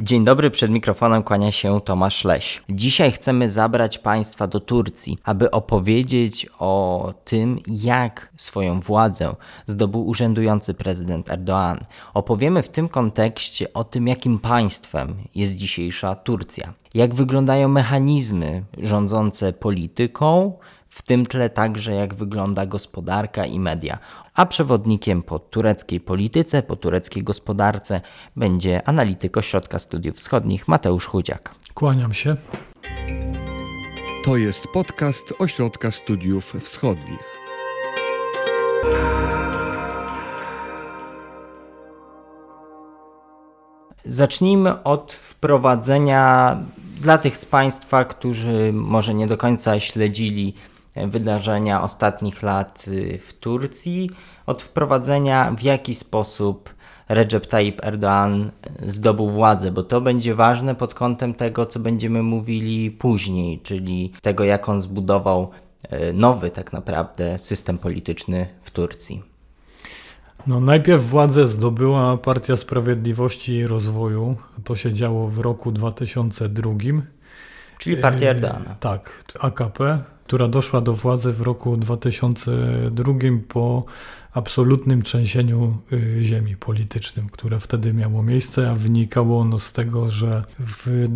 Dzień dobry, przed mikrofonem kłania się Tomasz Leś. Dzisiaj chcemy zabrać Państwa do Turcji, aby opowiedzieć o tym, jak swoją władzę zdobył urzędujący prezydent Erdoğan. Opowiemy w tym kontekście o tym, jakim państwem jest dzisiejsza Turcja, jak wyglądają mechanizmy rządzące polityką, w tym tle także jak wygląda gospodarka i media. A przewodnikiem po tureckiej polityce, po tureckiej gospodarce będzie analityk Ośrodka Studiów Wschodnich Mateusz Chudziak. Kłaniam się. To jest podcast Ośrodka Studiów Wschodnich. Zacznijmy od wprowadzenia dla tych z Państwa, którzy może nie do końca śledzili wydarzenia ostatnich lat y, w Turcji, od wprowadzenia w jaki sposób Recep Tayyip Erdoğan zdobył władzę, bo to będzie ważne pod kątem tego, co będziemy mówili później, czyli tego, jak on zbudował y, nowy tak naprawdę system polityczny w Turcji. No, najpierw władzę zdobyła Partia Sprawiedliwości i Rozwoju. To się działo w roku 2002. Czyli partia Erdoana. E, tak, AKP która doszła do władzy w roku 2002 po absolutnym trzęsieniu y, ziemi politycznym, które wtedy miało miejsce, a wynikało ono z tego, że w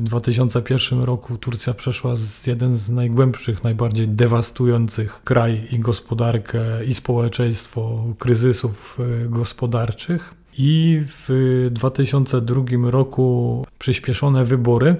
2001 y, roku Turcja przeszła z jeden z najgłębszych, najbardziej dewastujących kraj i gospodarkę i społeczeństwo kryzysów y, gospodarczych. I w 2002 roku przyspieszone wybory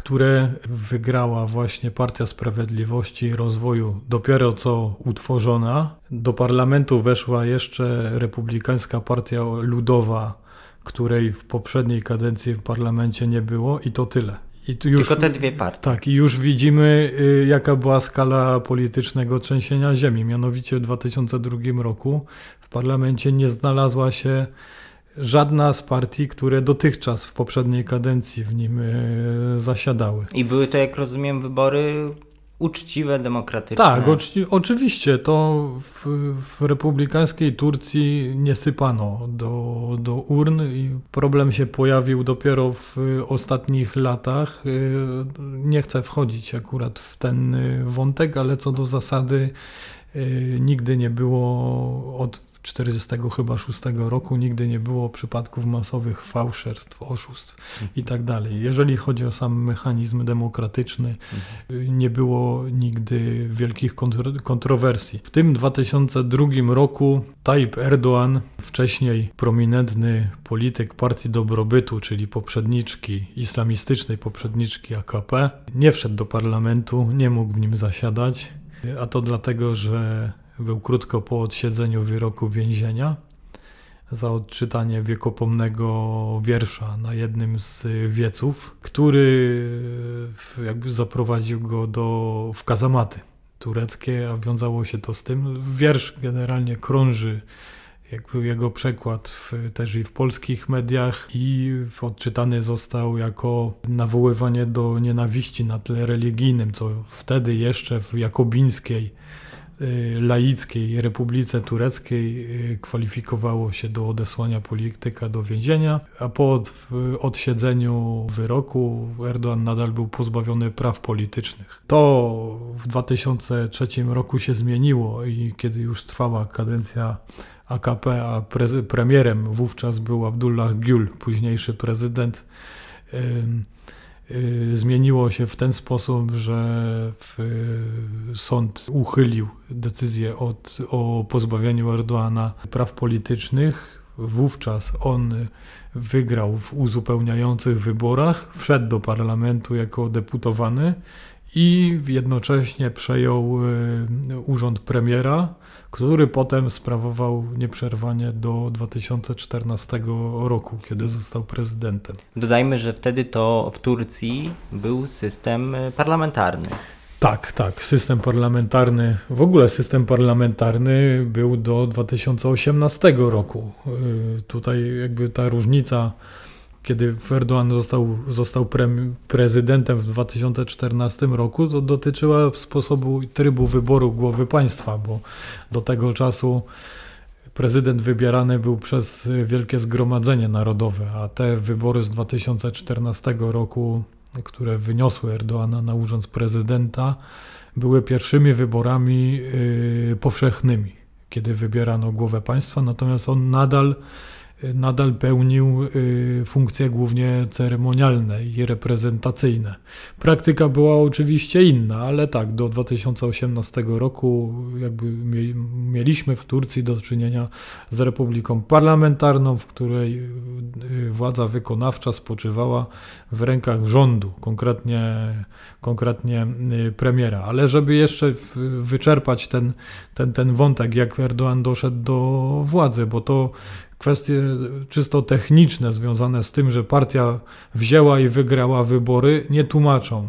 które wygrała właśnie Partia Sprawiedliwości i Rozwoju, dopiero co utworzona. Do parlamentu weszła jeszcze Republikańska Partia Ludowa, której w poprzedniej kadencji w parlamencie nie było, i to tyle. I tu już, Tylko te dwie partie. Tak, i już widzimy, y, jaka była skala politycznego trzęsienia ziemi. Mianowicie w 2002 roku w parlamencie nie znalazła się żadna z partii, które dotychczas w poprzedniej kadencji w nim e, zasiadały. I były to, jak rozumiem, wybory uczciwe, demokratyczne. Tak, oczy, oczywiście. To w, w, republikańskiej Turcji nie sypano do, do urn i problem się pojawił dopiero w ostatnich latach. E, nie chcę wchodzić akurat w ten wątek, ale co do zasady e, nigdy nie było od 40 chyba 6 roku nigdy nie było przypadków masowych fałszerstw, oszustw mhm. i tak dalej. Jeżeli chodzi o sam mechanizm demokratyczny, mhm. nie było nigdy wielkich kontrowersji. W tym 2002 roku Tayyip Erdoğan, wcześniej prominentny polityk Partii Dobrobytu, czyli poprzedniczki islamistycznej poprzedniczki AKP, nie wszedł do parlamentu, nie mógł w nim zasiadać, a to dlatego, że był krótko po odsiedzeniu wyroku więzienia za odczytanie wiekopomnego wiersza na jednym z wieców, który jakby zaprowadził go do, w kazamaty tureckie, a wiązało się to z tym. Wiersz generalnie krąży jakby jego przekład w, też i w polskich mediach i odczytany został jako nawoływanie do nienawiści na tle religijnym, co wtedy jeszcze w jakobińskiej laickiej Republice Tureckiej y, kwalifikowało się do odesłania polityka do więzienia, a po odsiedzeniu wyroku Erdoğan nadal był pozbawiony praw politycznych. To w 2003 roku się zmieniło i kiedy już trwała kadencja AKP, a premierem wówczas był Abdullah Gül, późniejszy prezydent, Y, zmieniło się w ten sposób, że sąd uchylił decyzję od, o pozbawieniu Erdoana praw politycznych. Wówczas on wygrał w uzupełniających wyborach, wszedł do parlamentu jako deputowany i jednocześnie przejął y, urząd premiera który potem sprawował nieprzerwanie do 2014 roku, kiedy został prezydentem. Dodajmy, że wtedy to w Turcji był system parlamentarny. Tak, tak. System parlamentarny, w ogóle system parlamentarny był do 2018 roku. Y, tutaj jakby ta różnica kiedy Erdogan został, został pre, prezydentem w 2014 roku, to dotyczyła sposobu trybu wyboru głowy państwa, bo do tego czasu prezydent wybierany był przez Wielkie Zgromadzenie Narodowe, a te wybory z 2014 roku, które wyniosły Erdoana na urząd prezydenta, były pierwszymi wyborami y, powszechnymi, kiedy wybierano głowę państwa, natomiast on nadal nadal pełnił y, funkcje głównie ceremonialne i reprezentacyjne. Praktyka była oczywiście inna, ale tak, do 2018 roku jakby mieliśmy w Turcji do czynienia z republiką parlamentarną, w której y, władza wykonawcza spoczywała w rękach rządu, konkretnie, konkretnie y, premiera. Ale żeby jeszcze wyczerpać ten, ten, ten wątek, jak Erdoğan doszedł do władzy, bo to kwestie czysto techniczne związane z tym, że partia wzięła i wygrała wybory, nie tłumaczą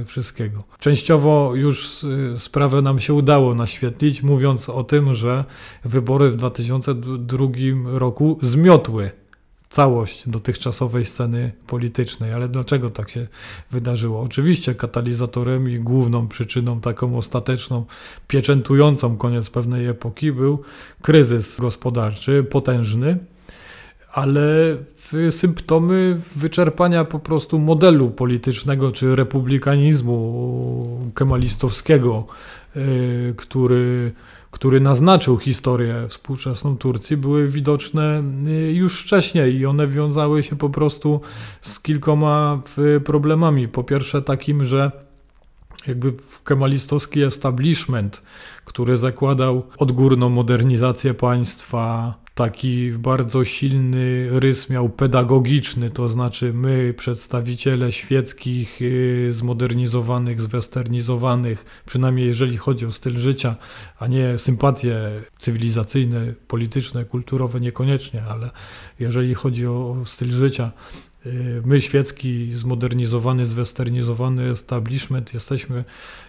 y, wszystkiego. Częściowo już y, sprawę nam się udało naświetlić, mówiąc o tym, że wybory w 2002 roku zmiotły całość dotychczasowej sceny politycznej. Ale dlaczego tak się wydarzyło? Oczywiście katalizatorem i główną przyczyną, taką ostateczną, pieczętującą koniec pewnej epoki był kryzys gospodarczy, potężny, ale symptomy wyczerpania po prostu modelu politycznego czy republikanizmu kemalistowskiego, y, który który naznaczył historię współczesną Turcji, były widoczne y, już wcześniej i one wiązały się po prostu z kilkoma problemami. Po pierwsze takim, że jakby kemalistowski establishment, który zakładał odgórną modernizację państwa, taki bardzo silny rys miał pedagogiczny, to znaczy my, przedstawiciele świeckich, y, zmodernizowanych, zwesternizowanych, przynajmniej jeżeli chodzi o styl życia, a nie sympatie cywilizacyjne, polityczne, kulturowe niekoniecznie, ale jeżeli chodzi o styl życia, my świecki, zmodernizowany, zwesternizowany establishment jesteśmy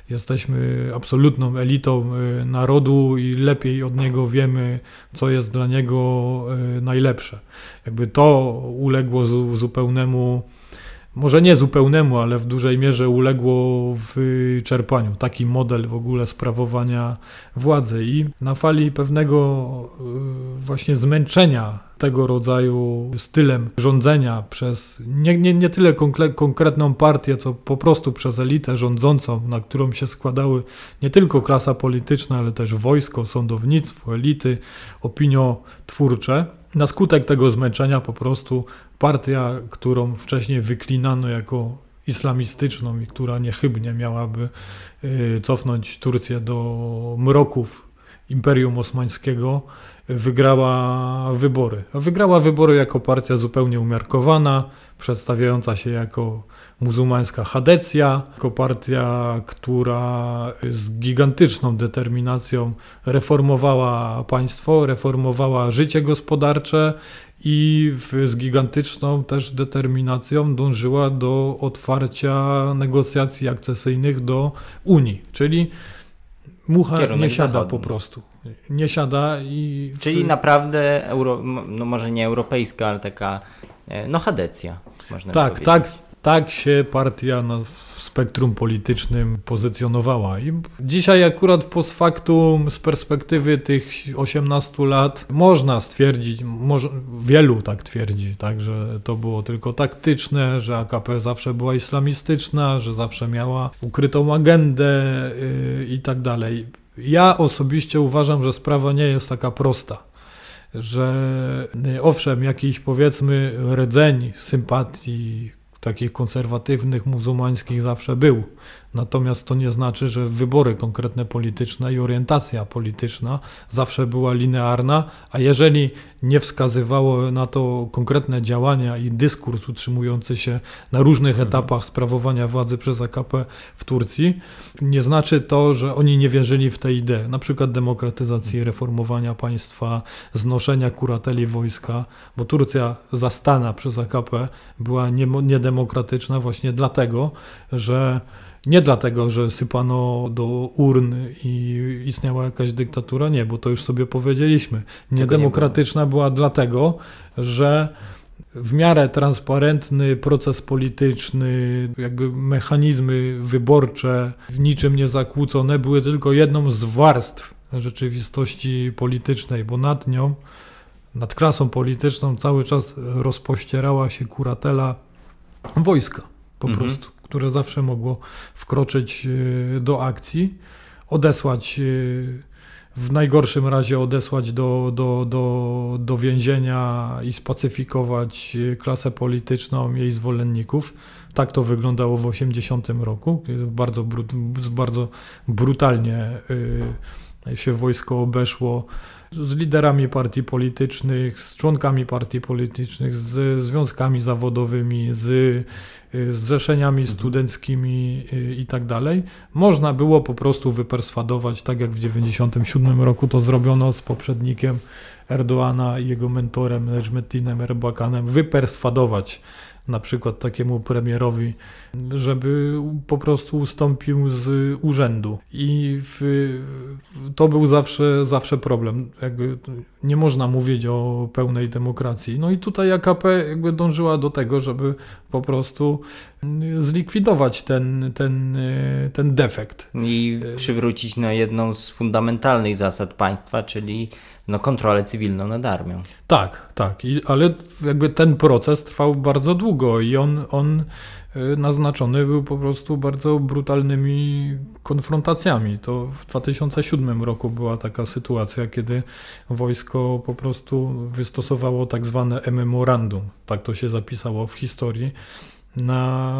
jesteśmy absolutną elitą y, narodu i lepiej od niego wiemy, co jest dla niego y, najlepsze. Jakby to uległo zupełnemu może nie zupełnemu, ale w dużej mierze uległo wyczerpaniu. Taki model w ogóle sprawowania władzy i na fali pewnego y, właśnie zmęczenia tego rodzaju stylem rządzenia przez nie, nie, nie tyle konkretną partię, co po prostu przez elitę rządzącą, na którą się składały nie tylko klasa polityczna, ale też wojsko, sądownictwo, elity, opiniotwórcze. Na skutek tego zmęczenia po prostu partia, którą wcześniej wyklinano jako islamistyczną i która niechybnie miałaby y, cofnąć Turcję do mroków Imperium Osmańskiego, wygrała wybory. Wygrała wybory jako partia zupełnie umiarkowana, przedstawiająca się jako muzułmańska Hadecja, jako partia, która z gigantyczną determinacją reformowała państwo, reformowała życie gospodarcze i z gigantyczną też determinacją dążyła do otwarcia negocjacji akcesyjnych do Unii, czyli mucha nie siada zachodni. po prostu. Nie siada i... W... Czyli naprawdę, euro, no może nie europejska, ale taka e, no hadecja, można tak, powiedzieć. Tak, tak się partia na spektrum politycznym pozycjonowała. I dzisiaj akurat post factum z perspektywy tych 18 lat można stwierdzić, może, wielu tak twierdzi, tak, że to było tylko taktyczne, że AKP zawsze była islamistyczna, że zawsze miała ukrytą agendę yy, i tak dalej. Ja osobiście uważam, że sprawa nie jest taka prosta że y, owszem, jakiś powiedzmy rdzeń sympatii takich konserwatywnych, muzułmańskich zawsze był. Natomiast to nie znaczy, że wybory konkretne polityczne i orientacja polityczna zawsze była linearna, a jeżeli nie wskazywało na to konkretne działania i dyskurs utrzymujący się na różnych mhm. etapach sprawowania władzy przez AKP w Turcji, nie znaczy to, że oni nie wierzyli w tę ideę, na przykład demokratyzacji, mhm. reformowania państwa, znoszenia kurateli wojska, bo Turcja zastana przez AKP była niedemokratyczna właśnie dlatego, że nie dlatego, że sypano do urn i istniała jakaś dyktatura, nie, bo to już sobie powiedzieliśmy. Niedemokratyczna nie była dlatego, że w miarę transparentny proces polityczny, jakby mechanizmy wyborcze w niczym nie zakłócone były tylko jedną z warstw rzeczywistości politycznej, bo nad nią, nad klasą polityczną cały czas rozpościerała się kuratela wojska po Mhm. prostu, które zawsze mogło wkroczyć e, do akcji, odesłać e, w najgorszym razie odesłać do, do, do, do więzienia i spacyfikować e, klasę polityczną, jej zwolenników. Tak to wyglądało w 80 roku. Bardzo, bardzo brutalnie się wojsko obeszło z liderami partii politycznych, z członkami partii politycznych, z związkami zawodowymi, z y, zrzeszeniami studenckimi y, i tak dalej. Można było po prostu wyperswadować, tak jak w 97 roku to zrobiono z poprzednikiem Erdoana i jego mentorem Necmetinem Erbakanem, wyperswadować na przykład takiemu premierowi, żeby po prostu ustąpił z urzędu. I w, to był zawsze, zawsze problem. Jakby nie można mówić o pełnej demokracji. No i tutaj AKP jakby dążyła do tego, żeby po prostu zlikwidować ten, ten, ten defekt. I przywrócić no, jedną z fundamentalnych zasad państwa, czyli no, kontrolę cywilną nad armią. Tak, tak, I, ale jakby ten proces trwał bardzo długo i on, on naznaczony był po prostu bardzo brutalnymi konfrontacjami. To w 2007 roku była taka sytuacja, kiedy wojsko po prostu wystosowało tak zwane memorandum, tak to się zapisało w historii, na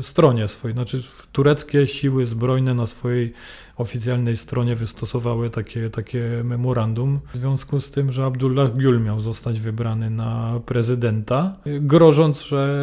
stronie swojej, znaczy tureckie siły zbrojne na swojej oficjalnej stronie wystosowały takie, takie memorandum w związku z tym, że Abdullah Gül miał zostać wybrany na prezydenta, grożąc, że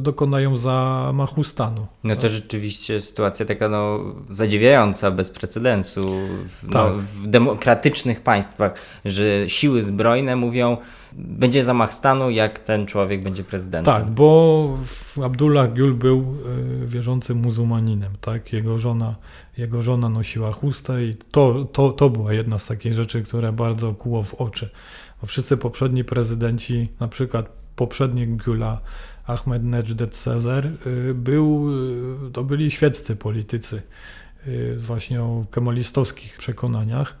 dokonają zamachu stanu. No to rzeczywiście sytuacja taka no, zadziwiająca, bez precedensu w, no, Tak. w demokratycznych państwach, że siły zbrojne mówią, będzie zamach stanu, jak ten człowiek będzie prezydentem. Tak, bo Abdullah Gül był y, wierzącym muzułmaninem, tak? Jego żona, jego żona nosiła chustę i to, to, to była jedna z takich rzeczy, które bardzo kuło w oczy. Bo wszyscy poprzedni prezydenci, na przykład poprzednik Güla, Ahmed Necdet Sezer, y, był, y, to byli świeccy politycy, y, właśnie o kemalistowskich przekonaniach.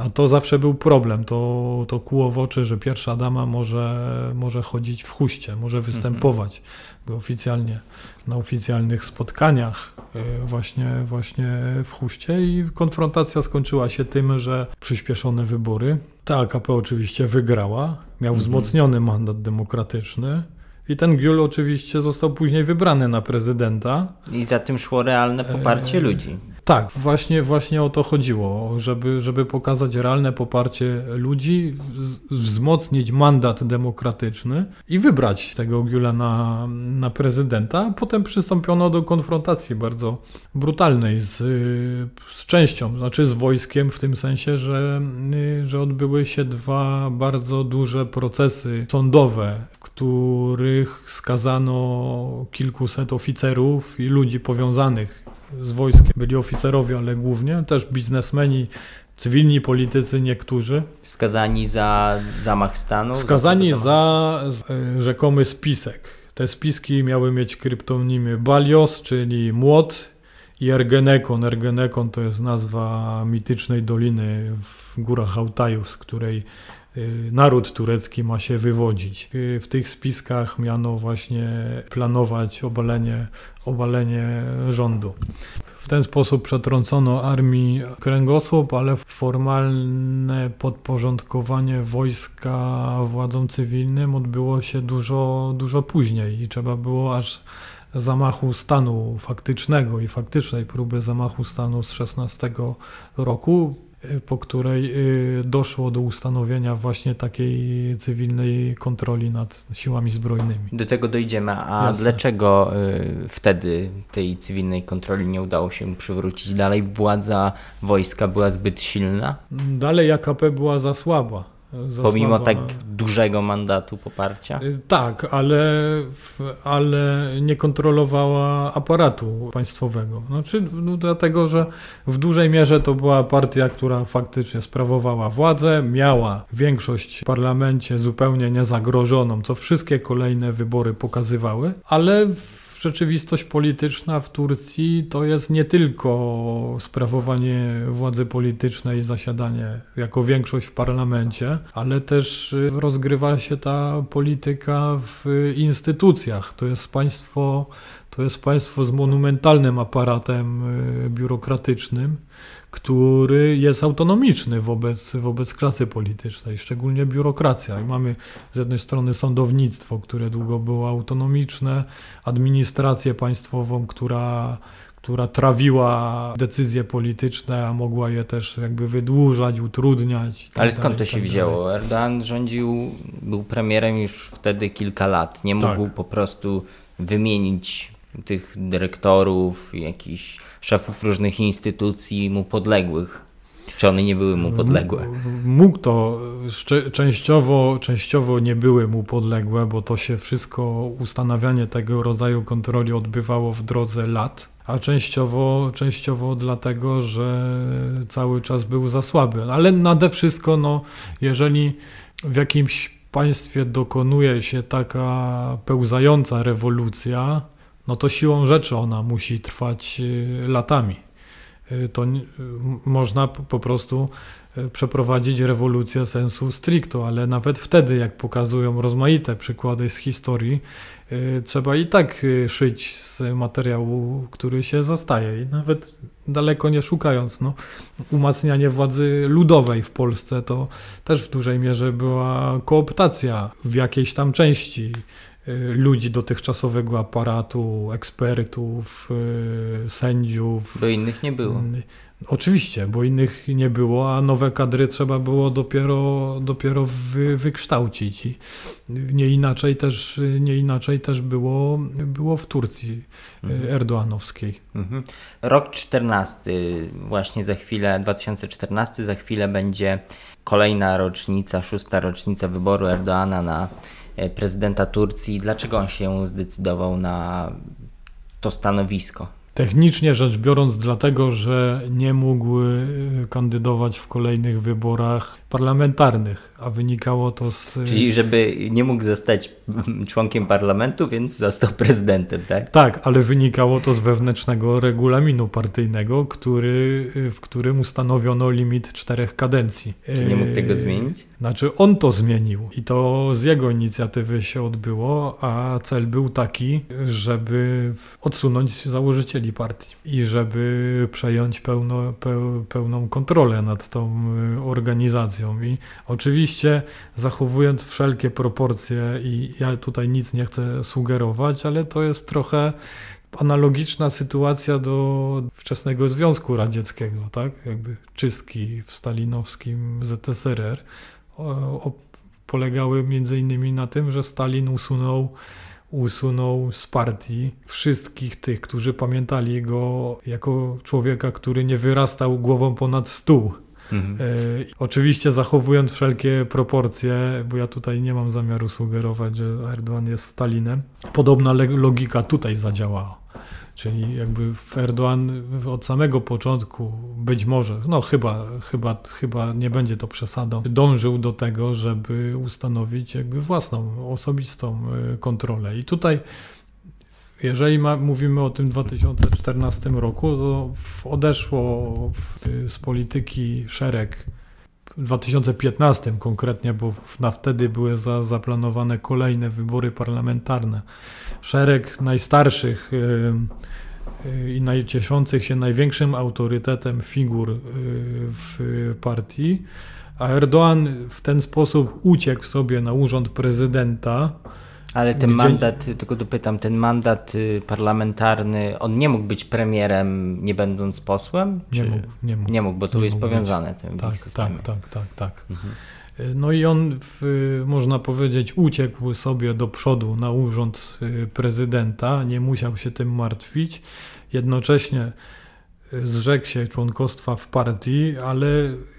A to zawsze był problem. To, to kuło w oczy, że pierwsza dama może, może chodzić w chuście, może występować by oficjalnie na oficjalnych spotkaniach y, właśnie, właśnie w chuście i konfrontacja skończyła się tym, że przyspieszone wybory. Ta AKP oczywiście wygrała, miał wzmocniony mandat demokratyczny i ten Gül oczywiście został później wybrany na prezydenta. I za tym szło realne poparcie Eee, ludzi. Tak, właśnie, właśnie o to chodziło, żeby, żeby pokazać realne poparcie ludzi, wzmocnić mandat demokratyczny i wybrać tego Güla na, na prezydenta. Potem przystąpiono do konfrontacji bardzo brutalnej z, z częścią, znaczy z wojskiem, w tym sensie, że, że odbyły się dwa bardzo duże procesy sądowe, których skazano kilkuset oficerów i ludzi powiązanych z wojskiem. Byli oficerowie, ale głównie też biznesmeni, cywilni politycy niektórzy, Skazani za zamach stanu. skazani za... za e, rzekomy spisek. Te spiski miały mieć kryptonimy Balios, czyli młot i Ergenekon. Ergenekon to jest nazwa mitycznej doliny w górach Altaju, z której naród turecki ma się wywodzić. Y, W tych spiskach miano właśnie planować obalenie, obalenie rządu. W ten sposób przetrącono armii kręgosłup, ale formalne podporządkowanie wojska władzom cywilnym odbyło się dużo, dużo później i trzeba było aż zamachu stanu faktycznego i faktycznej próby zamachu stanu z 16 roku, y, po której y, doszło do ustanowienia właśnie takiej cywilnej kontroli nad siłami zbrojnymi. Do tego dojdziemy. A Jasne. dlaczego y, wtedy tej cywilnej kontroli nie udało się przywrócić? Dalej władza wojska była zbyt silna, Dalej AKP była za słaba. Pomimo tak dużego mandatu poparcia? Y, Tak, ale, ale nie kontrolowała aparatu państwowego. Znaczy, no, dlatego, że w dużej mierze to była partia, która faktycznie sprawowała władzę, miała większość w parlamencie zupełnie niezagrożoną, co wszystkie kolejne wybory pokazywały, ale w rzeczywistość polityczna w Turcji to jest nie tylko sprawowanie władzy politycznej, zasiadanie jako większość w parlamencie, ale też rozgrywa się ta polityka w instytucjach. To jest państwo, to jest państwo z monumentalnym aparatem y, biurokratycznym który jest autonomiczny wobec, wobec klasy politycznej, szczególnie biurokracja. I mamy z jednej strony sądownictwo, które długo było autonomiczne, administrację państwową, która, która trawiła decyzje polityczne, a mogła je też jakby wydłużać, utrudniać. Tak Ale skąd dalej, to się tak wzięło? Erdogan rządził, był premierem już wtedy kilka lat. Nie mógł tak. po prostu wymienić tych dyrektorów, jakichś szefów różnych instytucji mu podległych. Czy one nie były mu podległe? Mógł to, częściowo, częściowo nie były mu podległe, bo to się wszystko, ustanawianie tego rodzaju kontroli odbywało w drodze lat, a częściowo, częściowo dlatego, że cały czas był za słaby. Ale nade wszystko, no, jeżeli w jakimś państwie dokonuje się taka pełzająca rewolucja, no to siłą rzeczy ona musi trwać y, latami. Y, to można po prostu y, przeprowadzić rewolucję sensu stricto, ale nawet wtedy, jak pokazują rozmaite przykłady z historii, trzeba i tak szyć z materiału, który się zastaje. I nawet daleko nie szukając, no, umacnianie władzy ludowej w Polsce to też w dużej mierze była kooptacja w jakiejś tam części ludzi dotychczasowego aparatu, ekspertów, y, sędziów. Bo innych nie było. Y, oczywiście, bo innych nie było, a nowe kadry trzeba było dopiero, dopiero wy, wykształcić. I nie inaczej też, nie inaczej też było, było w Turcji mhm. erdoanowskiej. Mhm. Rok 14, właśnie za chwilę, 2014, za chwilę będzie kolejna rocznica, szósta rocznica wyboru Erdoana na prezydenta Turcji. Dlaczego on się zdecydował na to stanowisko? Technicznie rzecz biorąc, dlatego, że nie mógł e, kandydować w kolejnych wyborach parlamentarnych, a wynikało to z. Czyli, żeby nie mógł zostać członkiem parlamentu, więc został prezydentem, tak? Tak, ale wynikało to z wewnętrznego regulaminu partyjnego, który, w którym ustanowiono limit czterech kadencji. Czy nie mógł tego e, zmienić? Znaczy, on to zmienił i to z jego inicjatywy się odbyło, a cel był taki, żeby odsunąć założycieli partii. I żeby przejąć pełno, pełną kontrolę nad tą e, organizacją. I oczywiście zachowując wszelkie proporcje i ja tutaj nic nie chcę sugerować, ale to jest trochę analogiczna sytuacja do wczesnego Związku Radzieckiego, tak? Jakby czystki w stalinowskim ZSRR o, o, polegały między innymi na tym, że Stalin usunął usunął z partii wszystkich tych, którzy pamiętali go jako człowieka, który nie wyrastał głową ponad stół. Mhm. E, oczywiście zachowując wszelkie proporcje, bo ja tutaj nie mam zamiaru sugerować, że Erdogan jest Stalinem. Podobna logika tutaj zadziałała. Czyli jakby Erdogan od samego początku, być może, no chyba, chyba, chyba nie będzie to przesadą, dążył do tego, żeby ustanowić jakby własną, osobistą e, kontrolę. I tutaj jeżeli ma, mówimy o tym 2014 roku, to odeszło w, z polityki szereg 2015 konkretnie, bo na wtedy były za, zaplanowane kolejne wybory parlamentarne. Szereg najstarszych yy, i najcieszących się największym autorytetem figur yy, w partii, a Erdoğan w ten sposób uciekł sobie na urząd prezydenta ale ten Gdzie... mandat, tylko dopytam, ten mandat y, parlamentarny, on nie mógł być premierem, nie będąc posłem? Nie mógł, nie mógł. Nie mógł, bo to jest powiązane być. tym tak, tak, tak, tak, tak. Mhm. Y, no i on, w, można powiedzieć, uciekł sobie do przodu na urząd y, prezydenta, nie musiał się tym martwić. Jednocześnie zrzekł się członkostwa w partii, ale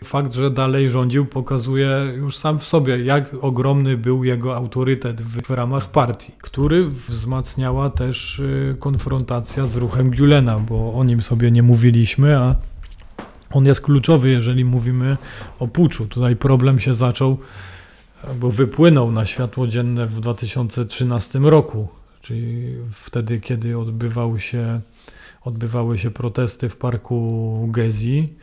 fakt, że dalej rządził, pokazuje już sam w sobie, jak ogromny był jego autorytet w, w ramach partii, który wzmacniała też y, konfrontacja z ruchem Gülena, bo o nim sobie nie mówiliśmy, a on jest kluczowy, jeżeli mówimy o puczu. Tutaj problem się zaczął, bo wypłynął na światło dzienne w 2013 roku czyli wtedy, kiedy odbywał się, odbywały się protesty w parku Gezi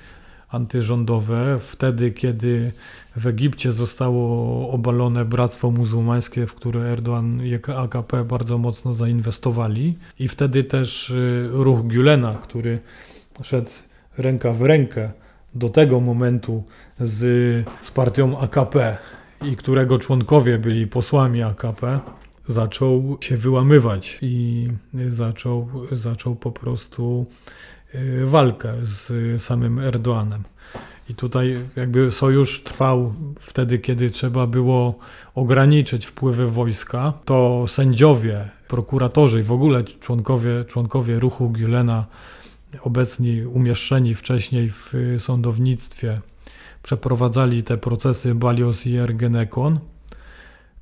antyrządowe, wtedy, kiedy w Egipcie zostało obalone Bractwo Muzułmańskie, w które Erdoğan i AKP bardzo mocno zainwestowali. I wtedy też y, ruch Gülena, który szedł ręka w rękę do tego momentu z, z partią AKP i którego członkowie byli posłami AKP, zaczął się wyłamywać i zaczął, zaczął po prostu y, walkę z samym Erdoanem. I tutaj jakby sojusz trwał wtedy, kiedy trzeba było ograniczyć wpływy wojska, to sędziowie, prokuratorzy i w ogóle członkowie, członkowie ruchu Gülena, obecni umieszczeni wcześniej w sądownictwie, przeprowadzali te procesy Balios i Ergenekon.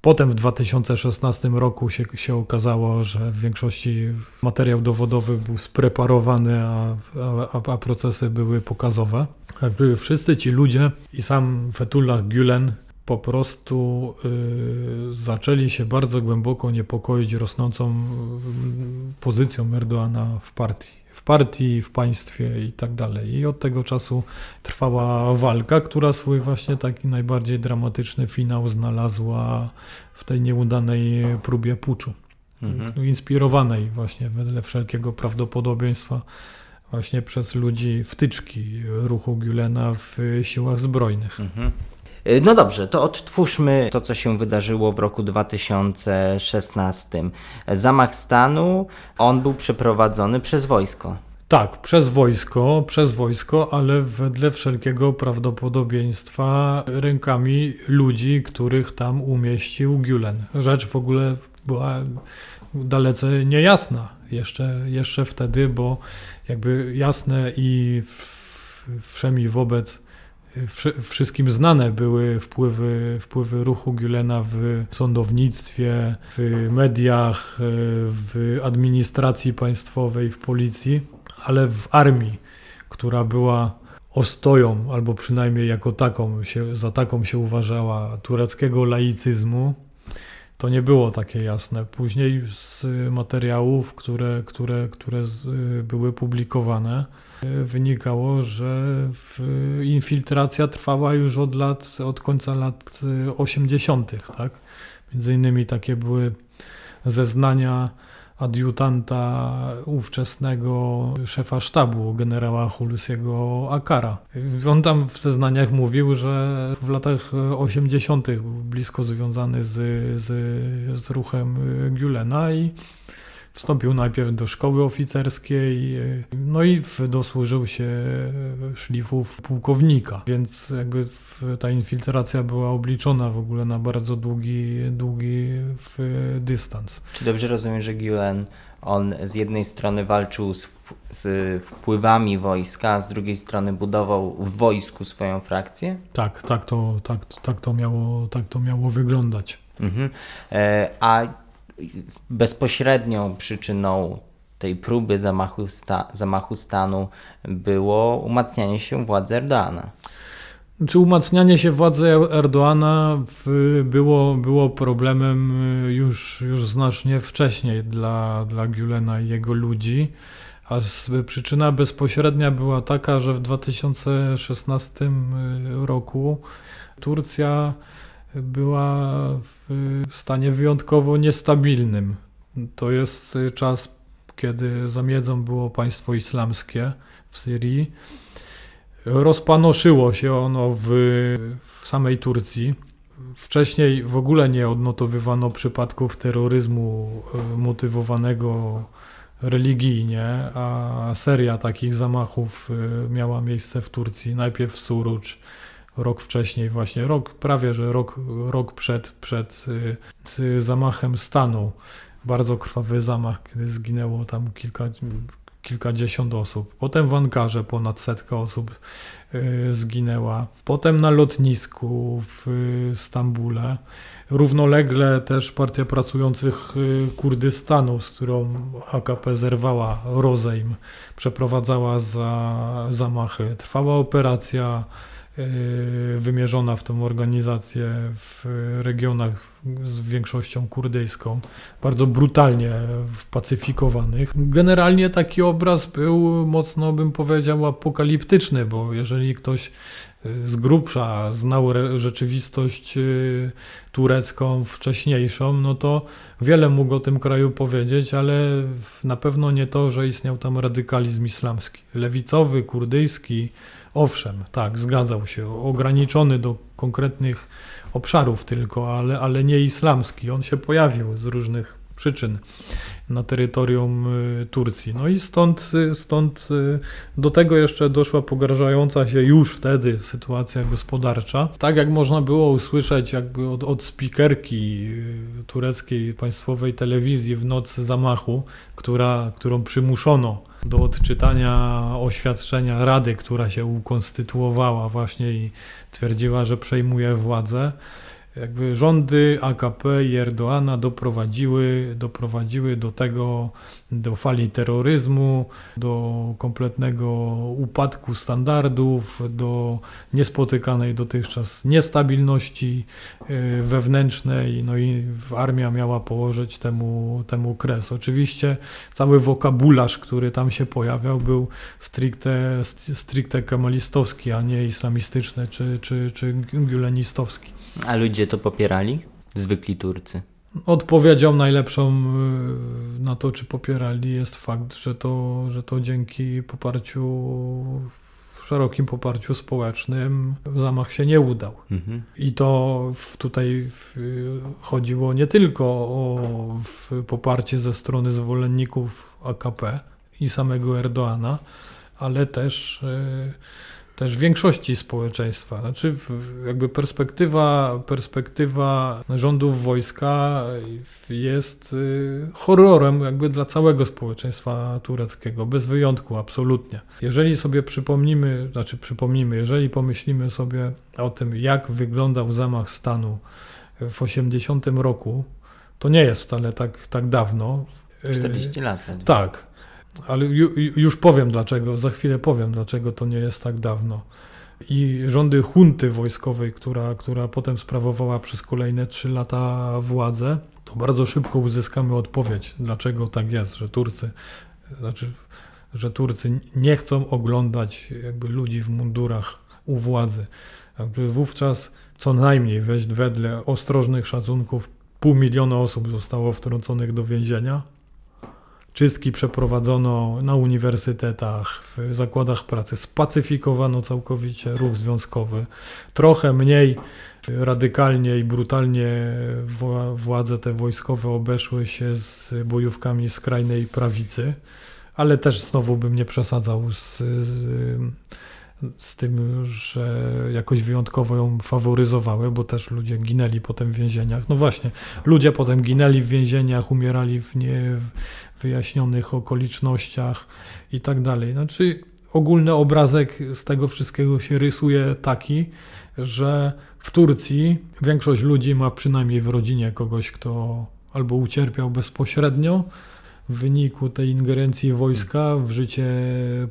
Potem w 2016 roku się, się okazało, że w większości materiał dowodowy był spreparowany, a, a, a procesy były pokazowe. Jakby wszyscy ci ludzie i sam Fethullah Gülen po prostu y, zaczęli się bardzo głęboko niepokoić rosnącą y, pozycją Erdoana w partii w partii, w państwie i tak dalej. I od tego czasu trwała walka, która swój właśnie taki najbardziej dramatyczny finał znalazła w tej nieudanej próbie puczu. Mhm. Inspirowanej właśnie wedle wszelkiego prawdopodobieństwa właśnie przez ludzi wtyczki ruchu Gülena w siłach zbrojnych. Mhm. Y, no dobrze, to odtwórzmy to, co się wydarzyło w roku 2016. Zamach stanu, on był przeprowadzony przez wojsko. Tak, przez wojsko, przez wojsko, ale wedle wszelkiego prawdopodobieństwa rękami ludzi, których tam umieścił Gülen. Rzecz w ogóle była dalece niejasna jeszcze, jeszcze wtedy, bo jakby jasne i wszemi wobec wszystkim znane były wpływy, wpływy ruchu Gülena w sądownictwie, w mediach, w administracji państwowej, w policji, ale w armii, która była ostoją, albo przynajmniej jako taką się, za taką się uważała, tureckiego laicyzmu, to nie było takie jasne. Później z materiałów, które, które, które były publikowane, wynikało, że infiltracja trwała już od lat, od końca lat 80., tak? Między innymi takie były zeznania adiutanta ówczesnego szefa sztabu, generała Hulusiego Akara. On tam w zeznaniach mówił, że w latach 80. był blisko związany z, z, z ruchem Gülena i Wstąpił najpierw do szkoły oficerskiej, no i dosłużył się szlifów pułkownika, więc jakby ta infiltracja była obliczona w ogóle na bardzo długi, długi dystans. Czy dobrze rozumiem, że Gulen on z jednej strony walczył z, z, wpływami wojska, a z drugiej strony budował w wojsku swoją frakcję? Tak, tak to, tak, tak to, miało, tak to miało wyglądać. Mhm. E, a bezpośrednią przyczyną tej próby zamachu, sta, zamachu stanu było umacnianie się władzy Erdoana. Czy umacnianie się władzy Erdoana było, było problemem y, już, już znacznie wcześniej dla, dla Gülena i jego ludzi, a przyczyna bezpośrednia była taka, że w 2016 y, roku Turcja była w stanie wyjątkowo niestabilnym. To jest czas, kiedy zamiedzą było państwo islamskie w Syrii. Rozpanoszyło się ono w, w samej Turcji. Wcześniej w ogóle nie odnotowywano przypadków terroryzmu e, motywowanego religijnie, a seria takich zamachów e, miała miejsce w Turcji. Najpierw w Surucz, rok wcześniej, właśnie rok, prawie że rok, rok przed, przed y, zamachem stanu. Bardzo krwawy zamach, kiedy zginęło tam kilka, kilkadziesiąt osób. Potem w Ankarze ponad setka osób y, zginęła. Potem na lotnisku w Stambule. Równolegle też Partia Pracujących y, Kurdystanu, z którą AKP zerwała rozejm, przeprowadzała za zamachy. Trwała operacja wymierzona w tą organizację w regionach z większością kurdyjską, bardzo brutalnie wpacyfikowanych. Generalnie taki obraz był mocno, bym powiedział, apokaliptyczny, bo jeżeli ktoś z grubsza znał rzeczywistość y, turecką wcześniejszą, no to wiele mógł o tym kraju powiedzieć, ale na pewno nie to, że istniał tam radykalizm islamski. Lewicowy, kurdyjski, owszem, tak, zgadzał się, ograniczony do konkretnych obszarów tylko, ale, ale nie islamski. On się pojawił z różnych przyczyn na terytorium y, Turcji. No i stąd, y, stąd y, do tego jeszcze doszła pogarszająca się już wtedy sytuacja gospodarcza. Tak jak można było usłyszeć jakby od, od spikerki tureckiej państwowej telewizji w nocy zamachu, która, którą przymuszono do odczytania oświadczenia Rady, która się ukonstytuowała właśnie i twierdziła, że przejmuje władzę. Jakby rządy AKP i Erdoana doprowadziły, doprowadziły do tego, do fali terroryzmu, do kompletnego upadku standardów, do niespotykanej dotychczas niestabilności e, wewnętrznej, no i armia miała położyć temu, temu kres. Oczywiście cały wokabularz, który tam się pojawiał, był stricte, stricte kemalistowski, a nie islamistyczny czy, czy, czy gülenistowski. A ludzie to popierali? Zwykli Turcy. Odpowiedzią najlepszą y, na to, czy popierali, jest fakt, że to, że to dzięki poparciu, szerokim poparciu społecznym zamach się nie udał. Mhm. I to tutaj chodziło nie tylko o poparcie ze strony zwolenników AKP i samego Erdoana, ale też y, też większości społeczeństwa. Znaczy, jakby perspektywa, perspektywa rządów wojska jest y, horrorem jakby dla całego społeczeństwa tureckiego, bez wyjątku, absolutnie. Jeżeli sobie przypomnimy, znaczy przypomnimy, jeżeli pomyślimy sobie o tym, jak wyglądał zamach stanu w 80 roku, to nie jest wcale tak, tak dawno. 40 lat. Tak, ale ju, już powiem dlaczego, za chwilę powiem dlaczego to nie jest tak dawno. I rządy hunty wojskowej, która, która potem sprawowała przez kolejne trzy lata władzę, to bardzo szybko uzyskamy odpowiedź, dlaczego tak jest, że Turcy, znaczy, że Turcy nie chcą oglądać jakby ludzi w mundurach u władzy. Jakby wówczas co najmniej weź wedle ostrożnych szacunków pół miliona osób zostało wtrąconych do więzienia, Czystki przeprowadzono na uniwersytetach, w zakładach pracy, spacyfikowano całkowicie ruch związkowy. Trochę mniej radykalnie i brutalnie władze te wojskowe obeszły się z bojówkami skrajnej prawicy, ale też znowu bym nie przesadzał z, z, z tym, że jakoś wyjątkowo ją faworyzowały, bo też ludzie ginęli potem w więzieniach. No właśnie, ludzie potem ginęli w więzieniach, umierali w nie wyjaśnionych okolicznościach i tak dalej. Znaczy, ogólny obrazek z tego wszystkiego się rysuje taki, że w Turcji większość ludzi ma przynajmniej w rodzinie kogoś, kto albo ucierpiał bezpośrednio w wyniku tej ingerencji wojska w życie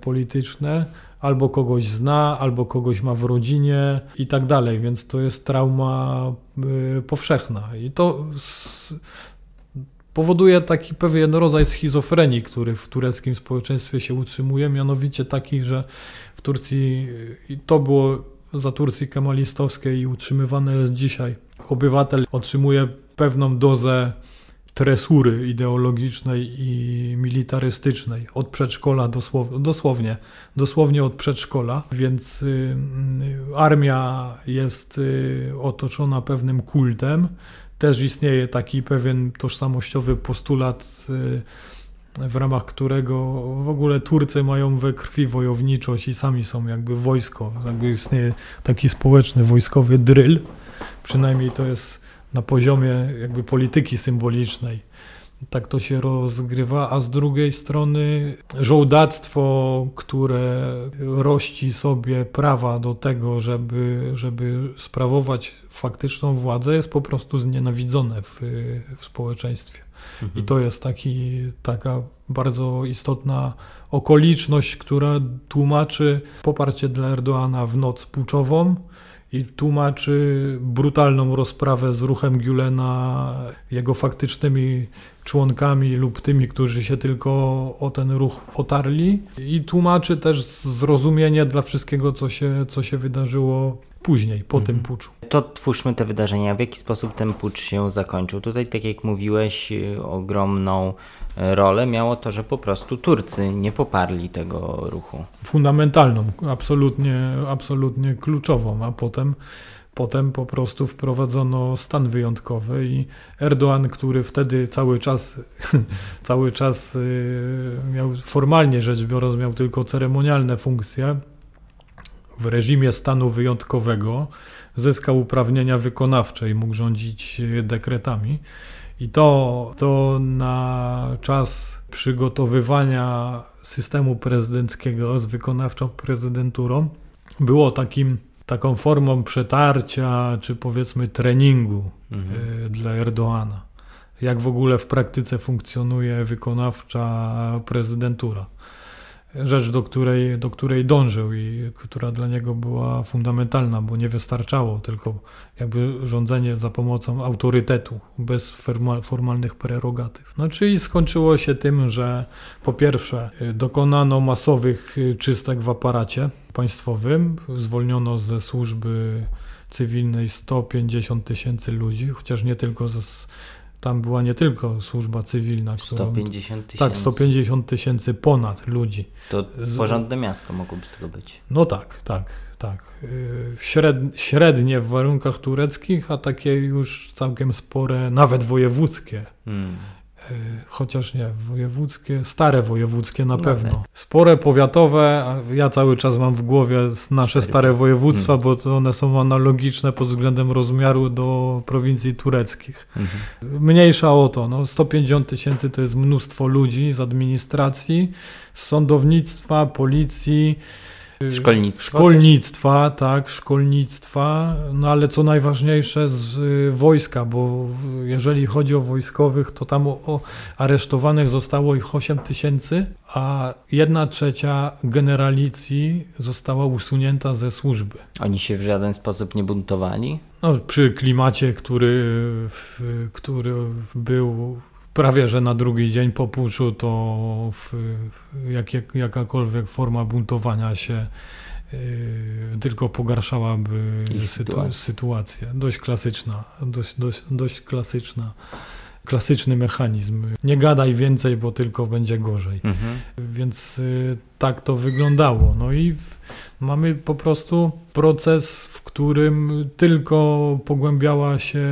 polityczne, albo kogoś zna, albo kogoś ma w rodzinie i tak dalej, więc to jest trauma y, powszechna. I to powoduje taki pewien rodzaj schizofrenii, który w tureckim społeczeństwie się utrzymuje, mianowicie taki, że w Turcji, i to było za Turcji kemalistowskiej i utrzymywane jest dzisiaj, obywatel otrzymuje pewną dozę tresury ideologicznej i militarystycznej od przedszkola dosłownie, dosłownie, dosłownie od przedszkola, więc y, armia jest y, otoczona pewnym kultem, też istnieje taki pewien tożsamościowy postulat, y, w ramach którego w ogóle Turcy mają we krwi wojowniczość i sami są jakby wojsko. Jakby istnieje taki społeczny wojskowy drill. Przynajmniej to jest na poziomie jakby polityki symbolicznej tak to się rozgrywa, a z drugiej strony żołdactwo, które rości sobie prawa do tego, żeby, żeby sprawować faktyczną władzę, jest po prostu znienawidzone w, w społeczeństwie. I to jest taki, taka bardzo istotna okoliczność, która tłumaczy poparcie dla Erdoana w noc puczową i tłumaczy brutalną rozprawę z ruchem Gülena, jego faktycznymi członkami lub tymi, którzy się tylko o ten ruch otarli i tłumaczy też zrozumienie dla wszystkiego, co się, co się wydarzyło później, po tym puczu. To twórzmy te wydarzenia. W jaki sposób ten pucz się zakończył? Tutaj, tak jak mówiłeś, y, ogromną y, rolę miało to, że po prostu Turcy nie poparli tego ruchu. Fundamentalną, absolutnie, absolutnie kluczową, a potem Potem po prostu wprowadzono stan wyjątkowy i Erdoğan, który wtedy cały czas, cały czas y, miał formalnie rzecz biorąc, miał tylko ceremonialne funkcje, w reżimie stanu wyjątkowego zyskał uprawnienia wykonawcze i mógł rządzić e, dekretami. I to, to na czas przygotowywania systemu prezydenckiego z wykonawczą prezydenturą było takim, taką formą przetarcia, czy powiedzmy treningu mhm. E, dla Erdoana. Jak w ogóle w praktyce funkcjonuje wykonawcza prezydentura rzecz, do której, do której dążył i która dla niego była fundamentalna, bo nie wystarczało tylko jakby rządzenie za pomocą autorytetu, bez formalnych prerogatyw. No czyli skończyło się tym, że po pierwsze dokonano masowych czystek w aparacie państwowym, zwolniono ze służby cywilnej 150 tysięcy ludzi, chociaż nie tylko ze tam była nie tylko służba cywilna. 150 tysięcy. Tak, 150 tysięcy ponad ludzi. To porządne miasto mogłoby z tego być. No tak, tak, tak. Y, śred, średnie w warunkach tureckich, a takie już całkiem spore, nawet wojewódzkie. Hmm. E, chociaż nie, wojewódzkie, stare wojewódzkie na no pewno. Tak. Spore powiatowe, ja cały czas mam w głowie nasze stare województwa, hmm. bo one są analogiczne pod względem rozmiaru do prowincji tureckich. Mhm. Mniejsza o to, no 150 tysięcy to jest mnóstwo ludzi z administracji, z sądownictwa, policji, Szkolnictwa. Szkolnictwa, tak, szkolnictwa, no ale co najważniejsze z y, wojska, bo jeżeli chodzi o wojskowych, to tam o, o aresztowanych zostało ich 8 tysięcy, a jedna trzecia generalicji została usunięta ze służby. Oni się w żaden sposób nie buntowali? No, przy klimacie, który, który był prawie że na drugi dzień po puczu to w, jak, jak, jakakolwiek forma buntowania się yy, tylko pogarszałaby sytu, sytuację. Dość klasyczna, dość, dość, dość klasyczna klasyczny mechanizm. Nie gadaj więcej, bo tylko będzie gorzej. Mhm. Więc y, tak to wyglądało. No i w, mamy po prostu proces, w którym tylko pogłębiała się,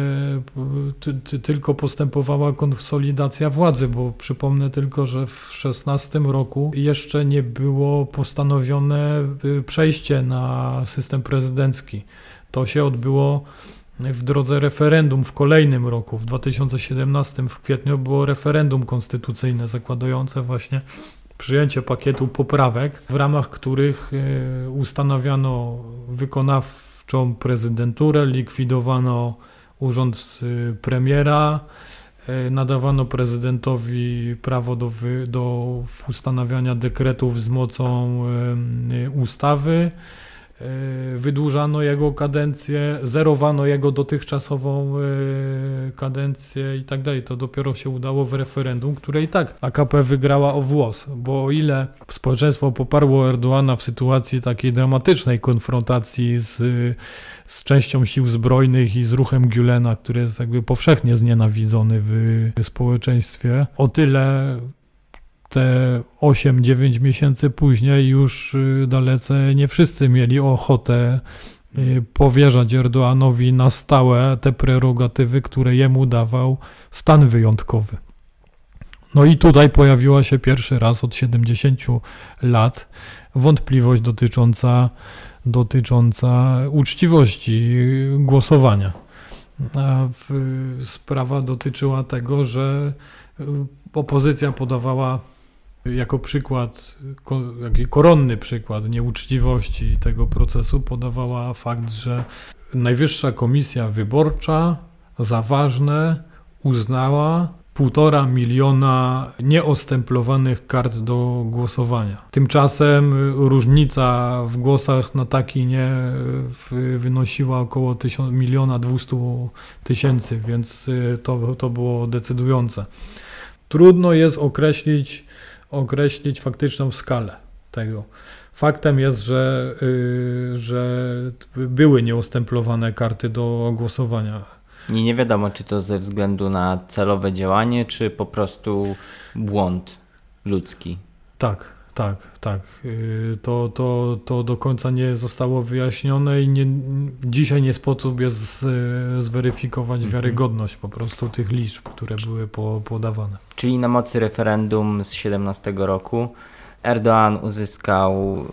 ty, ty, tylko postępowała konsolidacja władzy, bo przypomnę tylko, że w 16 roku jeszcze nie było postanowione y, przejście na system prezydencki. To się odbyło w drodze referendum w kolejnym roku, w 2017 w kwietniu było referendum konstytucyjne zakładające właśnie przyjęcie pakietu poprawek, w ramach których e, ustanawiano wykonawczą prezydenturę, likwidowano urząd e, premiera, e, nadawano prezydentowi prawo do, do ustanawiania dekretów z mocą ustawy. E, wydłużano jego kadencję, zerowano jego dotychczasową e, kadencję i tak dalej. To dopiero się udało w referendum, które i tak AKP wygrała o włos, bo o ile społeczeństwo poparło Erdoana w sytuacji takiej dramatycznej konfrontacji z, z częścią sił zbrojnych i z ruchem Gülena, który jest jakby powszechnie znienawidzony w społeczeństwie, o tyle te 8-9 miesięcy później już y, dalece nie wszyscy mieli ochotę y, powierzać Erdoanowi na stałe te prerogatywy, które jemu dawał stan wyjątkowy. No i tutaj pojawiła się pierwszy raz od 70 lat wątpliwość dotycząca, dotycząca uczciwości głosowania. A sprawa dotyczyła tego, że y, opozycja podawała jako przykład, koronny przykład nieuczciwości tego procesu podawała fakt, że Najwyższa Komisja Wyborcza za ważne uznała półtora miliona nieostemplowanych kart do głosowania. Tymczasem różnica w głosach na taki nie wynosiła około miliona dwustu tysięcy, więc y, to, to było decydujące. Trudno jest określić, określić faktyczną skalę tego. Faktem jest, że, yy, że były nieustemplowane karty do głosowania. I nie wiadomo, czy to ze względu na celowe działanie, czy po prostu błąd ludzki. Tak, tak, tak. Yy, to, to, to do końca nie zostało wyjaśnione i nie, dzisiaj nie sposób jest zweryfikować mhm. wiarygodność po prostu tych liczb, które były po, podawane. Czyli na mocy referendum z 17 roku Erdoğan uzyskał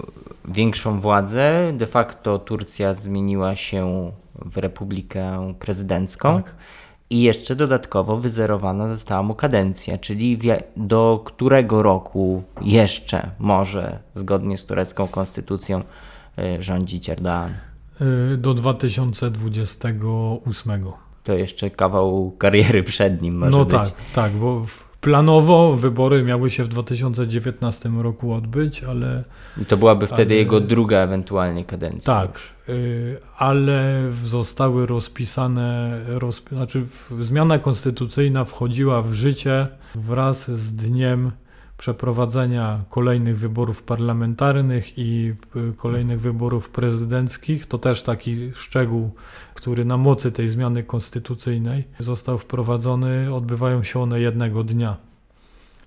większą władzę. De facto Turcja zmieniła się w republikę prezydencką. Tak. I jeszcze dodatkowo wyzerowana została mu kadencja, czyli do którego roku jeszcze może, zgodnie z turecką konstytucją, y, rządzić Erdoğan? Y, do 2028. To jeszcze kawał kariery przed nim może no być. No tak, tak, bo Planowo wybory miały się w 2019 roku odbyć, ale. I to byłaby wtedy ale, jego druga ewentualnie kadencja. Tak, ale zostały rozpisane, rozp, znaczy zmiana konstytucyjna wchodziła w życie wraz z dniem przeprowadzenia kolejnych wyborów parlamentarnych i y, kolejnych wyborów prezydenckich. To też taki szczegół, który na mocy tej zmiany konstytucyjnej został wprowadzony. Odbywają się one jednego dnia.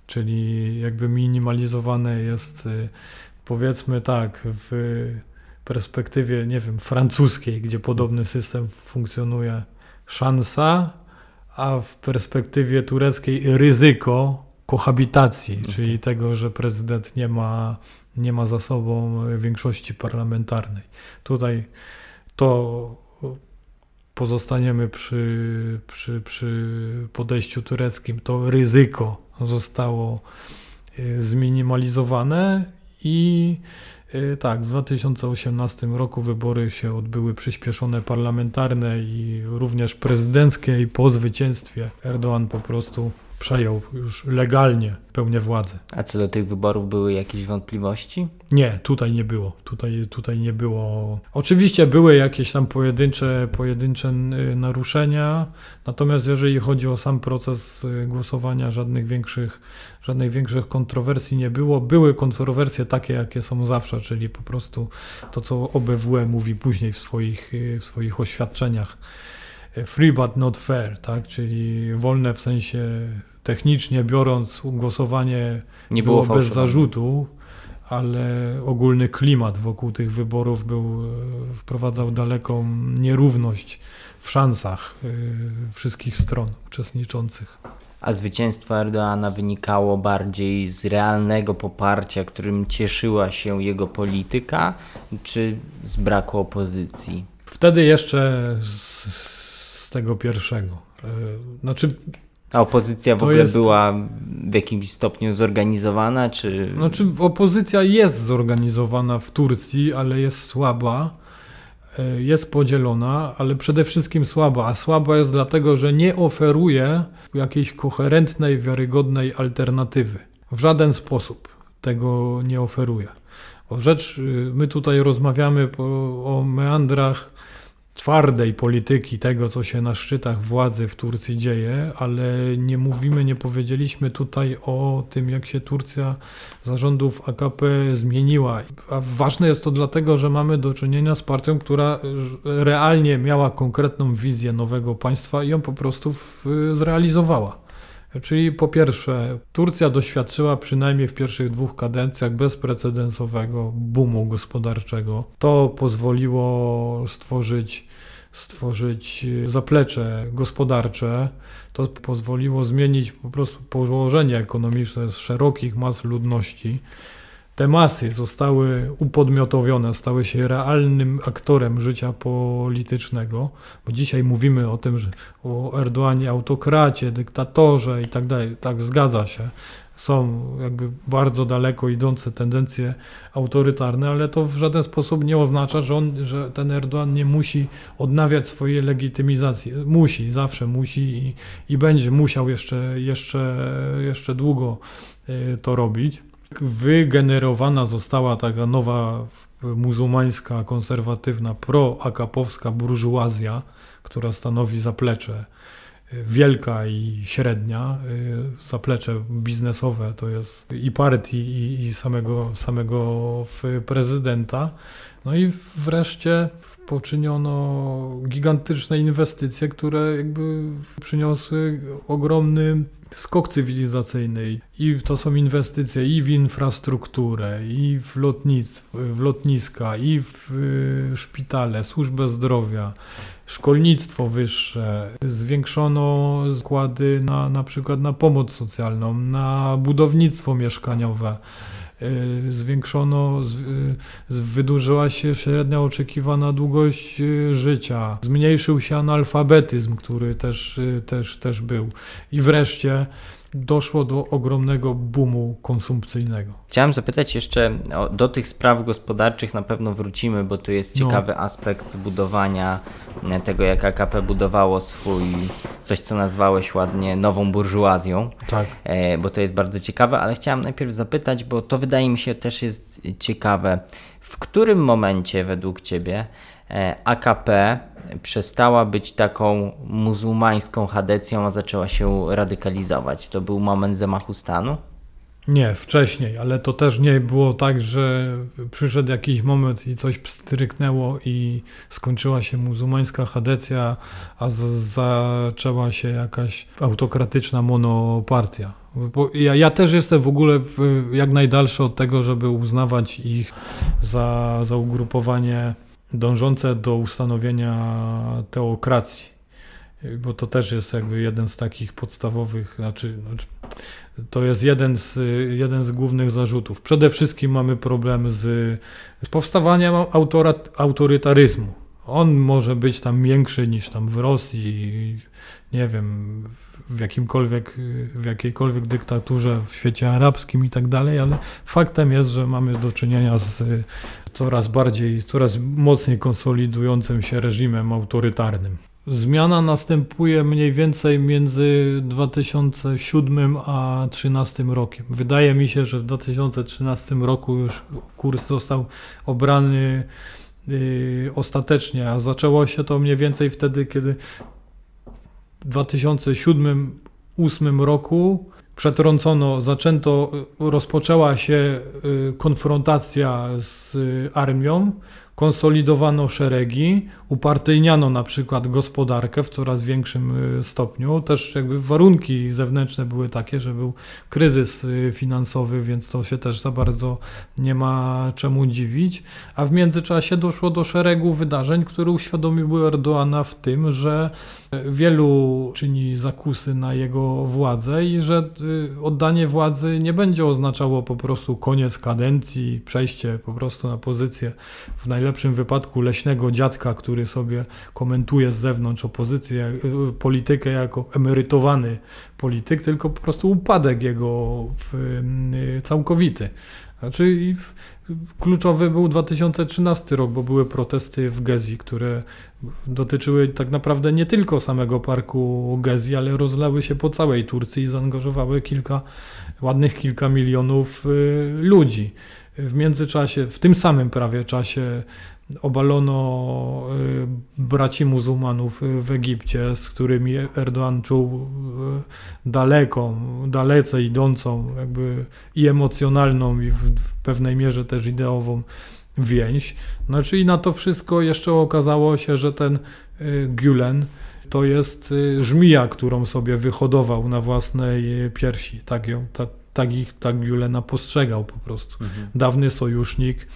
Czyli jakby minimalizowane jest, y, powiedzmy tak, w perspektywie, nie wiem, francuskiej, gdzie podobny system funkcjonuje, szansa, a w perspektywie tureckiej ryzyko kohabitacji, okay. czyli tego, że prezydent nie ma, nie ma za sobą większości parlamentarnej. Tutaj to pozostaniemy przy, przy, przy podejściu tureckim. To ryzyko zostało y, zminimalizowane i tak, w 2018 roku wybory się odbyły przyspieszone parlamentarne i również prezydenckie i po zwycięstwie Erdoğan po prostu przejął już legalnie pełnię władzy. A co do tych wyborów były jakieś wątpliwości? Nie, tutaj nie było. Tutaj, tutaj nie było. Oczywiście były jakieś tam pojedyncze, pojedyncze y, naruszenia, natomiast jeżeli chodzi o sam proces y, głosowania, żadnych większych, żadnych większych kontrowersji nie było. Były kontrowersje takie, jakie są zawsze, czyli po prostu to, co OBWE mówi później w swoich, y, w swoich oświadczeniach free but not fair, tak? czyli wolne w sensie technicznie biorąc głosowanie nie było, było bez zarzutu, ale ogólny klimat wokół tych wyborów był, wprowadzał daleką nierówność w szansach e, wszystkich stron uczestniczących. A zwycięstwo Erdoana wynikało bardziej z realnego poparcia, którym cieszyła się jego polityka, czy z braku opozycji? Wtedy jeszcze z, z tego pierwszego. E, znaczy, a opozycja w ogóle jest... była w jakimś stopniu zorganizowana, czy... Znaczy, opozycja jest zorganizowana w Turcji, ale jest słaba, e, jest podzielona, ale przede wszystkim słaba. A słaba jest dlatego, że nie oferuje jakiejś koherentnej, wiarygodnej alternatywy. W żaden sposób tego nie oferuje. Rzecz, y, my tutaj rozmawiamy po, o meandrach twardej polityki tego, co się na szczytach władzy w Turcji dzieje, ale nie mówimy, nie powiedzieliśmy tutaj o tym, jak się Turcja zarządów AKP zmieniła. A ważne jest to dlatego, że mamy do czynienia z partią, która realnie miała konkretną wizję nowego państwa i ją po prostu zrealizowała. Czyli po pierwsze, Turcja doświadczyła przynajmniej w pierwszych dwóch kadencjach bezprecedensowego boomu gospodarczego. To pozwoliło stworzyć stworzyć zaplecze gospodarcze. To pozwoliło zmienić po prostu położenie ekonomiczne z szerokich mas ludności. Te masy zostały upodmiotowione, stały się realnym aktorem życia politycznego, bo dzisiaj mówimy o tym, że o Erdoanie autokracie, dyktatorze i tak dalej, tak zgadza się, są jakby bardzo daleko idące tendencje autorytarne, ale to w żaden sposób nie oznacza, że, on, że ten Erdoğan nie musi odnawiać swojej legitymizacji. Musi, zawsze musi i, i będzie musiał jeszcze, jeszcze, jeszcze długo y, to robić. Wygenerowana została taka nowa muzułmańska, konserwatywna, pro-akapowska burżuazja, która stanowi zaplecze wielka i średnia, y, zaplecze biznesowe to jest i partii, i, i samego, samego prezydenta. No i wreszcie poczyniono gigantyczne inwestycje, które jakby przyniosły ogromny skok cywilizacyjny. I to są inwestycje i w infrastrukturę, i w, lotnictwo, w lotniska, i w y, szpitale, służbę zdrowia, szkolnictwo wyższe, zwiększono składy na, na przykład na pomoc socjalną, na budownictwo mieszkaniowe. Y, zwiększono, y, wydłużyła się średnia oczekiwana długość y, życia, zmniejszył się analfabetyzm, który też, też, też był. I wreszcie doszło do ogromnego boomu konsumpcyjnego. Chciałem zapytać jeszcze o, do tych spraw gospodarczych na pewno wrócimy, bo to jest no. ciekawy no. aspekt budowania e, tego, jak AKP budowało swój, coś co nazwałeś ładnie nową burżuazją, tak. E, bo to jest bardzo ciekawe, ale chciałem najpierw zapytać, bo to wydaje mi się też jest ciekawe, w którym momencie według Ciebie e, AKP przestała być taką muzułmańską chadecją, a zaczęła się radykalizować. To był moment zamachu stanu? Nie, wcześniej, ale to też nie było tak, że przyszedł jakiś moment i coś pstryknęło i skończyła się muzułmańska chadecja, a zaczęła się jakaś autokratyczna monopartia. Ja, ja też jestem w ogóle jak najdalszy od tego, żeby uznawać ich za, za ugrupowanie dążące do ustanowienia teokracji, bo to też jest jakby jeden z takich podstawowych, znaczy, znaczy to jest jeden z, jeden z głównych zarzutów. Przede wszystkim mamy problem z, z powstawaniem autorat, autorytaryzmu. On może być tam większy niż tam w Rosji, nie wiem, w jakimkolwiek, w jakiejkolwiek dyktaturze w świecie arabskim i tak dalej, ale faktem jest, że mamy do czynienia z coraz bardziej, coraz mocniej konsolidującym się reżimem autorytarnym. Zmiana następuje mniej więcej między 2007 a 2013 rokiem. Wydaje mi się, że w 2013 roku już kurs został obrany yy, ostatecznie, a zaczęło się to mniej więcej wtedy, kiedy w 2007-2008 roku przetrącono, zaczęto, rozpoczęła się y, konfrontacja z y, armią, konsolidowano szeregi, upartyjniano na przykład gospodarkę w coraz większym y, stopniu. Też jakby warunki zewnętrzne były takie, że był kryzys y, finansowy, więc to się też za bardzo nie ma czemu dziwić. A w międzyczasie doszło do szeregu wydarzeń, które uświadomiły Erdoana w tym, że wielu czyni zakusy na jego władzę i że y, oddanie władzy nie będzie oznaczało po prostu koniec kadencji, przejście po prostu na pozycję w najlepszym wypadku leśnego dziadka, który sobie komentuje z zewnątrz opozycję, y, politykę jako emerytowany polityk, tylko po prostu upadek jego y, całkowity. Znaczy kluczowy był 2013 rok, bo były protesty w Gezi, które dotyczyły tak naprawdę nie tylko samego parku Gezi, ale rozlały się po całej Turcji i zaangażowały kilka, ładnych kilka milionów y, ludzi. W międzyczasie, w tym samym prawie czasie obalono y, braci muzułmanów w Egipcie, z którymi Erdoğan czuł y, daleką, dalece idącą jakby i emocjonalną i w, w pewnej mierze też ideową więź. Znaczy i na to wszystko jeszcze okazało się, że ten y, Gülen to jest żmija, którą sobie wyhodował na własnej piersi. Tak, ją, tak, tak ich tak Gülena postrzegał po prostu. Mhm. Dawny sojusznik,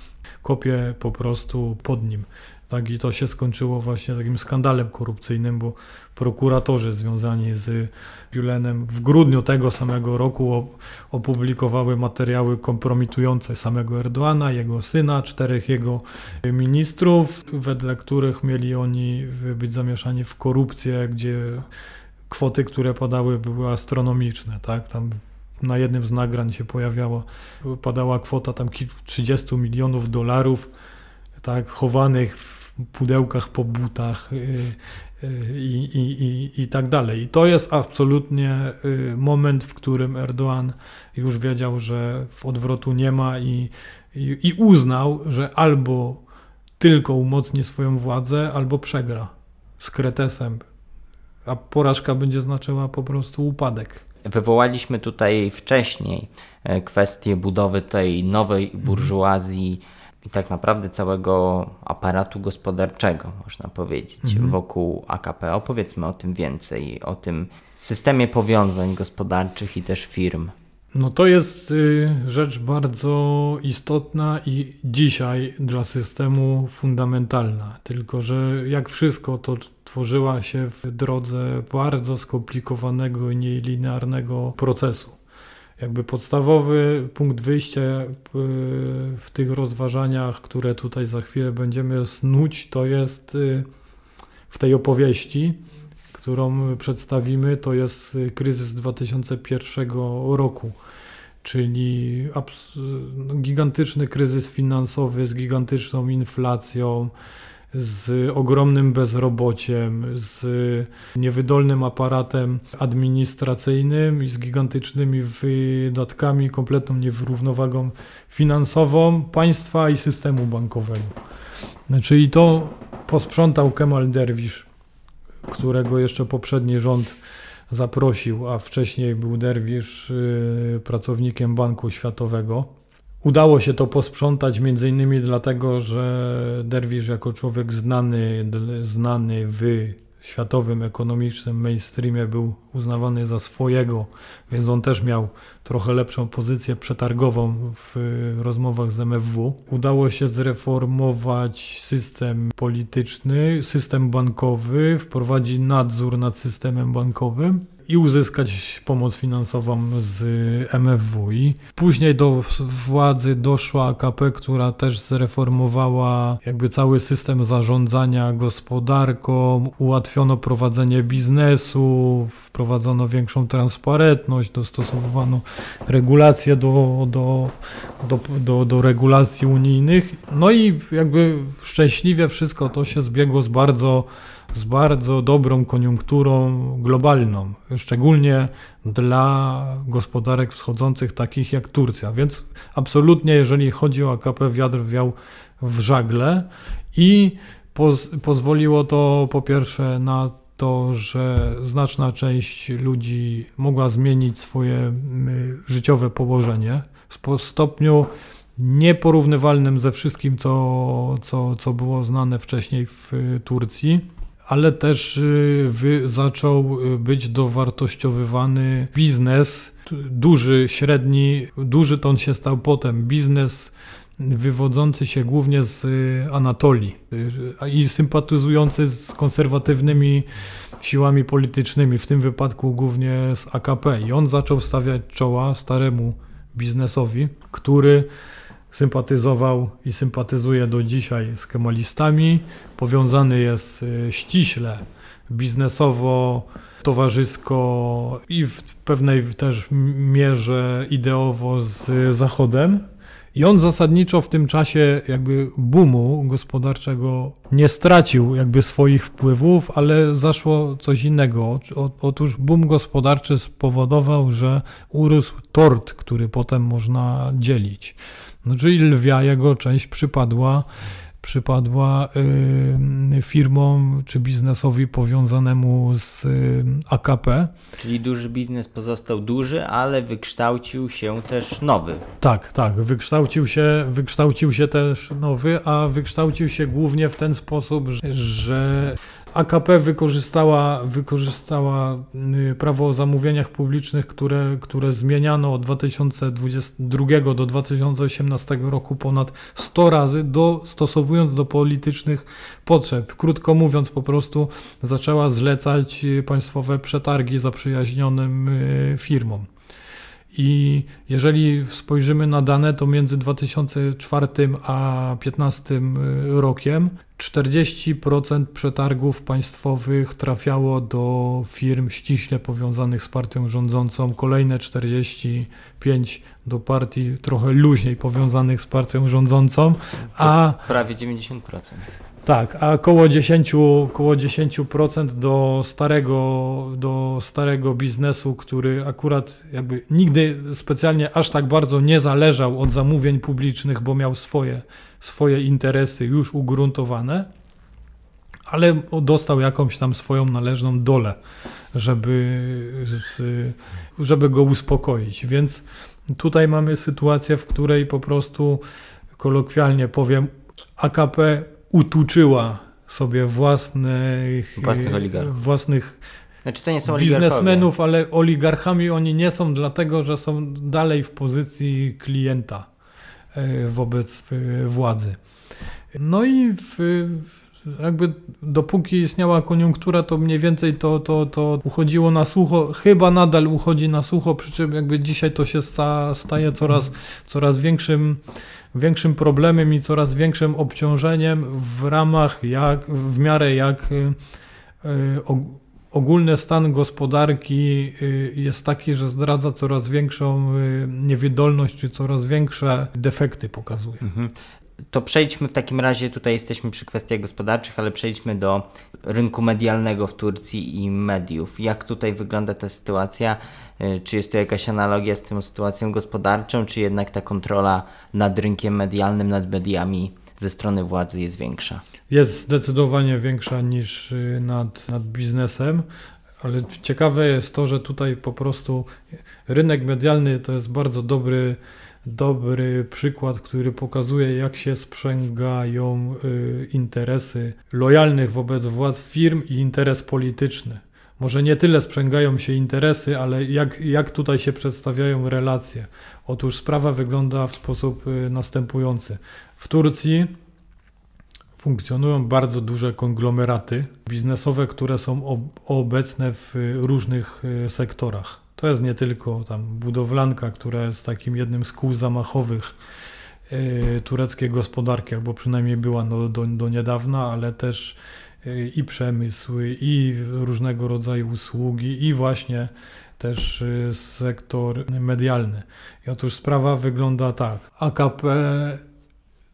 kopie po prostu pod nim. Tak, I to się skończyło właśnie takim skandalem korupcyjnym, bo prokuratorzy związani z Julenem w grudniu tego samego roku opublikowały materiały kompromitujące samego Erdoana, jego syna, czterech jego ministrów, wedle których mieli oni być zamieszani w korupcję, gdzie kwoty, które podały, były astronomiczne. Tak? Tam na jednym z nagrań się pojawiała, padała kwota tam 30 milionów dolarów, tak, chowanych w pudełkach po butach y, y, i, i, i, i tak dalej. I to jest absolutnie y, moment, w którym Erdoğan już wiedział, że w odwrotu nie ma i, i, i uznał, że albo tylko umocni swoją władzę, albo przegra z Kretesem, a porażka będzie znaczyła po prostu upadek. Wywołaliśmy tutaj wcześniej e, kwestię budowy tej nowej burżuazji i tak naprawdę całego aparatu gospodarczego, można powiedzieć, mhm. wokół AKP. Opowiedzmy o tym więcej, o tym systemie powiązań gospodarczych i też firm. No to jest y, rzecz bardzo istotna i dzisiaj dla systemu fundamentalna. Tylko, że jak wszystko, to tworzyła się w drodze bardzo skomplikowanego i nielinearnego procesu. Jakby podstawowy punkt wyjścia y, w tych rozważaniach, które tutaj za chwilę będziemy snuć, to jest y, w tej opowieści, którą przedstawimy, to jest kryzys 2001 roku, czyli no, gigantyczny kryzys finansowy z gigantyczną inflacją, z ogromnym bezrobociem, z niewydolnym aparatem administracyjnym i z gigantycznymi wydatkami, kompletną niewyrównowagą finansową państwa i systemu bankowego. Czyli to posprzątał Kemal Derwisz którego jeszcze poprzedni rząd zaprosił, a wcześniej był Derwisz y, pracownikiem Banku Światowego. Udało się to posprzątać między innymi dlatego, że Derwisz jako człowiek znany, znany w światowym ekonomicznym mainstreamie był uznawany za swojego, więc on też miał trochę lepszą pozycję przetargową w rozmowach z MFW. Udało się zreformować system polityczny, system bankowy, wprowadzić nadzór nad systemem bankowym i uzyskać pomoc finansową z MFWI. Później do władzy doszła AKP, która też zreformowała jakby cały system zarządzania gospodarką, ułatwiono prowadzenie biznesu, wprowadzono większą transparentność, dostosowano regulacje do, do, do, do, do regulacji unijnych. No i jakby szczęśliwie wszystko to się zbiegło z bardzo z bardzo dobrą koniunkturą globalną, szczególnie dla gospodarek wschodzących takich jak Turcja. Więc absolutnie, jeżeli chodzi o AKP, wiatr wiał w żagle i poz pozwoliło to po pierwsze na to, że znaczna część ludzi mogła zmienić swoje życiowe położenie w stopniu nieporównywalnym ze wszystkim, co, co, co było znane wcześniej w Turcji ale też y, zaczął y, być dowartościowywany biznes, duży, średni, duży to on się stał potem, biznes wywodzący się głównie z y, Anatolii i sympatyzujący z konserwatywnymi siłami politycznymi, w tym wypadku głównie z AKP. I on zaczął stawiać czoła staremu biznesowi, który sympatyzował i sympatyzuje do dzisiaj z kemalistami. Powiązany jest y, ściśle biznesowo, towarzysko i w pewnej też mierze ideowo z Zachodem. I on zasadniczo w tym czasie jakby boomu gospodarczego nie stracił jakby swoich wpływów, ale zaszło coś innego. Otóż boom gospodarczy spowodował, że urósł tort, który potem można dzielić. No, czyli lwia jego część przypadła, przypadła y, firmom czy biznesowi powiązanemu z y, AKP. Czyli duży biznes pozostał duży, ale wykształcił się też nowy. Tak, tak, wykształcił się, wykształcił się też nowy, a wykształcił się głównie w ten sposób, że, że AKP wykorzystała, wykorzystała y, prawo o zamówieniach publicznych, które, które zmieniano od 2022 do 2018 roku ponad 100 razy, dostosowując do politycznych potrzeb. Krótko mówiąc, po prostu zaczęła zlecać y, państwowe przetargi zaprzyjaźnionym y, firmom. I jeżeli spojrzymy na dane, to między 2004 a 2015 rokiem 40% przetargów państwowych trafiało do firm ściśle powiązanych z partią rządzącą, kolejne 45% do partii trochę luźniej powiązanych z partią rządzącą, a prawie 90%. Tak, a około 10%, około 10% do starego, do starego biznesu, który akurat jakby nigdy specjalnie aż tak bardzo nie zależał od zamówień publicznych, bo miał swoje, swoje interesy już ugruntowane, ale dostał jakąś tam swoją należną dolę, żeby, żeby go uspokoić. Więc tutaj mamy sytuację, w której po prostu kolokwialnie powiem, AKP utuczyła sobie własnych, własnych oligarchów. Własnych znaczy to nie są biznesmenów, ale oligarchami oni nie są, dlatego że są dalej w pozycji klienta e, wobec e, władzy. No i w, jakby dopóki istniała koniunktura, to mniej więcej to, to, to uchodziło na sucho, chyba nadal uchodzi na sucho, przy czym jakby dzisiaj to się sta, staje coraz, coraz większym większym problemem i coraz większym obciążeniem w ramach, jak, w miarę jak y, y, ogólny stan gospodarki y, jest taki, że zdradza coraz większą niewydolność, czy coraz większe defekty pokazuje. Mhm. To przejdźmy w takim razie, tutaj jesteśmy przy kwestiach gospodarczych, ale przejdźmy do rynku medialnego w Turcji i mediów. Jak tutaj wygląda ta sytuacja? E, czy jest to jakaś analogia z tą sytuacją gospodarczą, czy jednak ta kontrola nad rynkiem medialnym, nad mediami ze strony władzy jest większa? Jest zdecydowanie większa niż y, nad, nad biznesem. Ale ciekawe jest to, że tutaj po prostu rynek medialny to jest bardzo dobry dobry przykład, który pokazuje, jak się sprzęgają y, interesy lojalnych wobec władz firm i interes polityczny. Może nie tyle sprzęgają się interesy, ale jak, jak tutaj się przedstawiają relacje. Otóż sprawa wygląda w sposób y, następujący. W Turcji funkcjonują bardzo duże konglomeraty biznesowe, które są obecne w różnych y, sektorach. To jest nie tylko tam budowlanka, która jest takim jednym z kół zamachowych y, tureckiej gospodarki, albo przynajmniej była no, do, do niedawna, ale też y, i przemysły, i różnego rodzaju usługi, i właśnie też y, sektor medialny. I otóż sprawa wygląda tak. AKP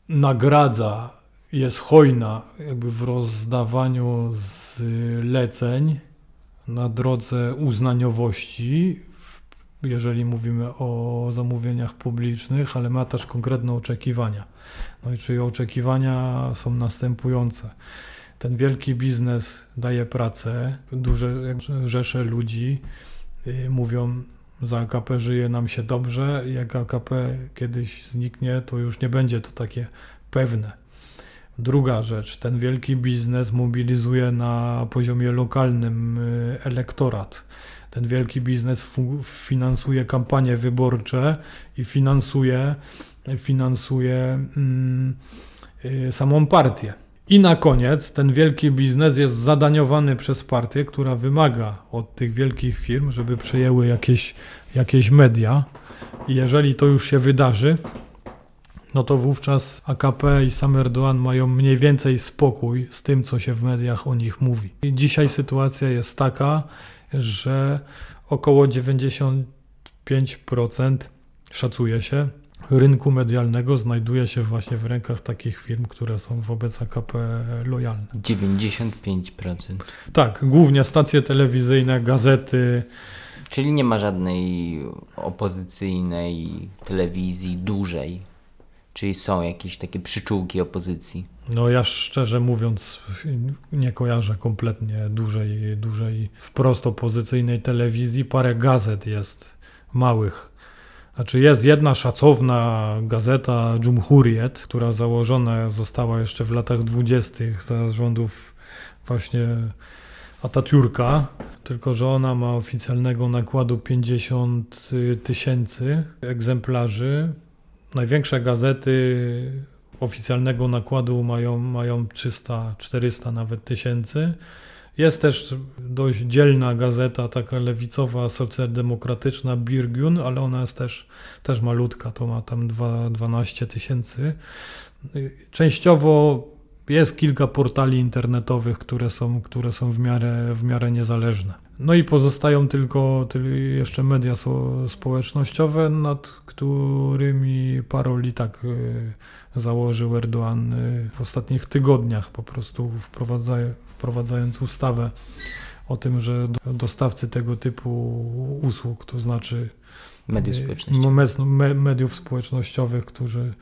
nagradza, jest hojna jakby w rozdawaniu zleceń na drodze uznaniowości, jeżeli mówimy o zamówieniach publicznych, ale ma też konkretne oczekiwania. No i czyli oczekiwania są następujące. Ten wielki biznes daje pracę, duże rzesze ludzi y, mówią, za AKP żyje nam się dobrze, jak AKP kiedyś zniknie, to już nie będzie to takie pewne. Druga rzecz, ten wielki biznes mobilizuje na poziomie lokalnym y, elektorat. Ten wielki biznes finansuje kampanie wyborcze i finansuje, finansuje mm, y, samą partię. I na koniec ten wielki biznes jest zadaniowany przez partię, która wymaga od tych wielkich firm, żeby przejęły jakieś, jakieś media. I jeżeli to już się wydarzy, no to wówczas AKP i sam Erdoğan mają mniej więcej spokój z tym, co się w mediach o nich mówi. I dzisiaj sytuacja jest taka, że około 95% szacuje się rynku medialnego znajduje się właśnie w rękach takich firm, które są wobec AKP lojalne. 95%. Tak, głównie stacje telewizyjne, gazety. Czyli nie ma żadnej opozycyjnej telewizji dużej Czyli są jakieś takie przyczółki opozycji? No ja szczerze mówiąc nie kojarzę kompletnie dużej, dużej wprost opozycyjnej telewizji. Parę gazet jest małych. Znaczy jest jedna szacowna gazeta Jumhuriyet, która założona została jeszcze w latach dwudziestych za rządów właśnie Atatürka, tylko że ona ma oficjalnego nakładu 50 tysięcy egzemplarzy Największe gazety oficjalnego nakładu mają, mają 300, 400 nawet tysięcy Jest też dość dzielna gazeta, taka lewicowa, socjaldemokratyczna Birgun, ale ona jest też, też malutka, to ma tam 2, 12 tysięcy. Częściowo jest kilka portali internetowych, które są, które są w, miarę, w miarę niezależne. No i pozostają tylko, jeszcze media społecznościowe, nad którymi parol i tak y, założył Erdoğan y, w ostatnich tygodniach, po prostu wprowadzając ustawę o tym, że dostawcy tego typu usług, to znaczy mediów y, społecznościowych, mediów społecznościowych którzy,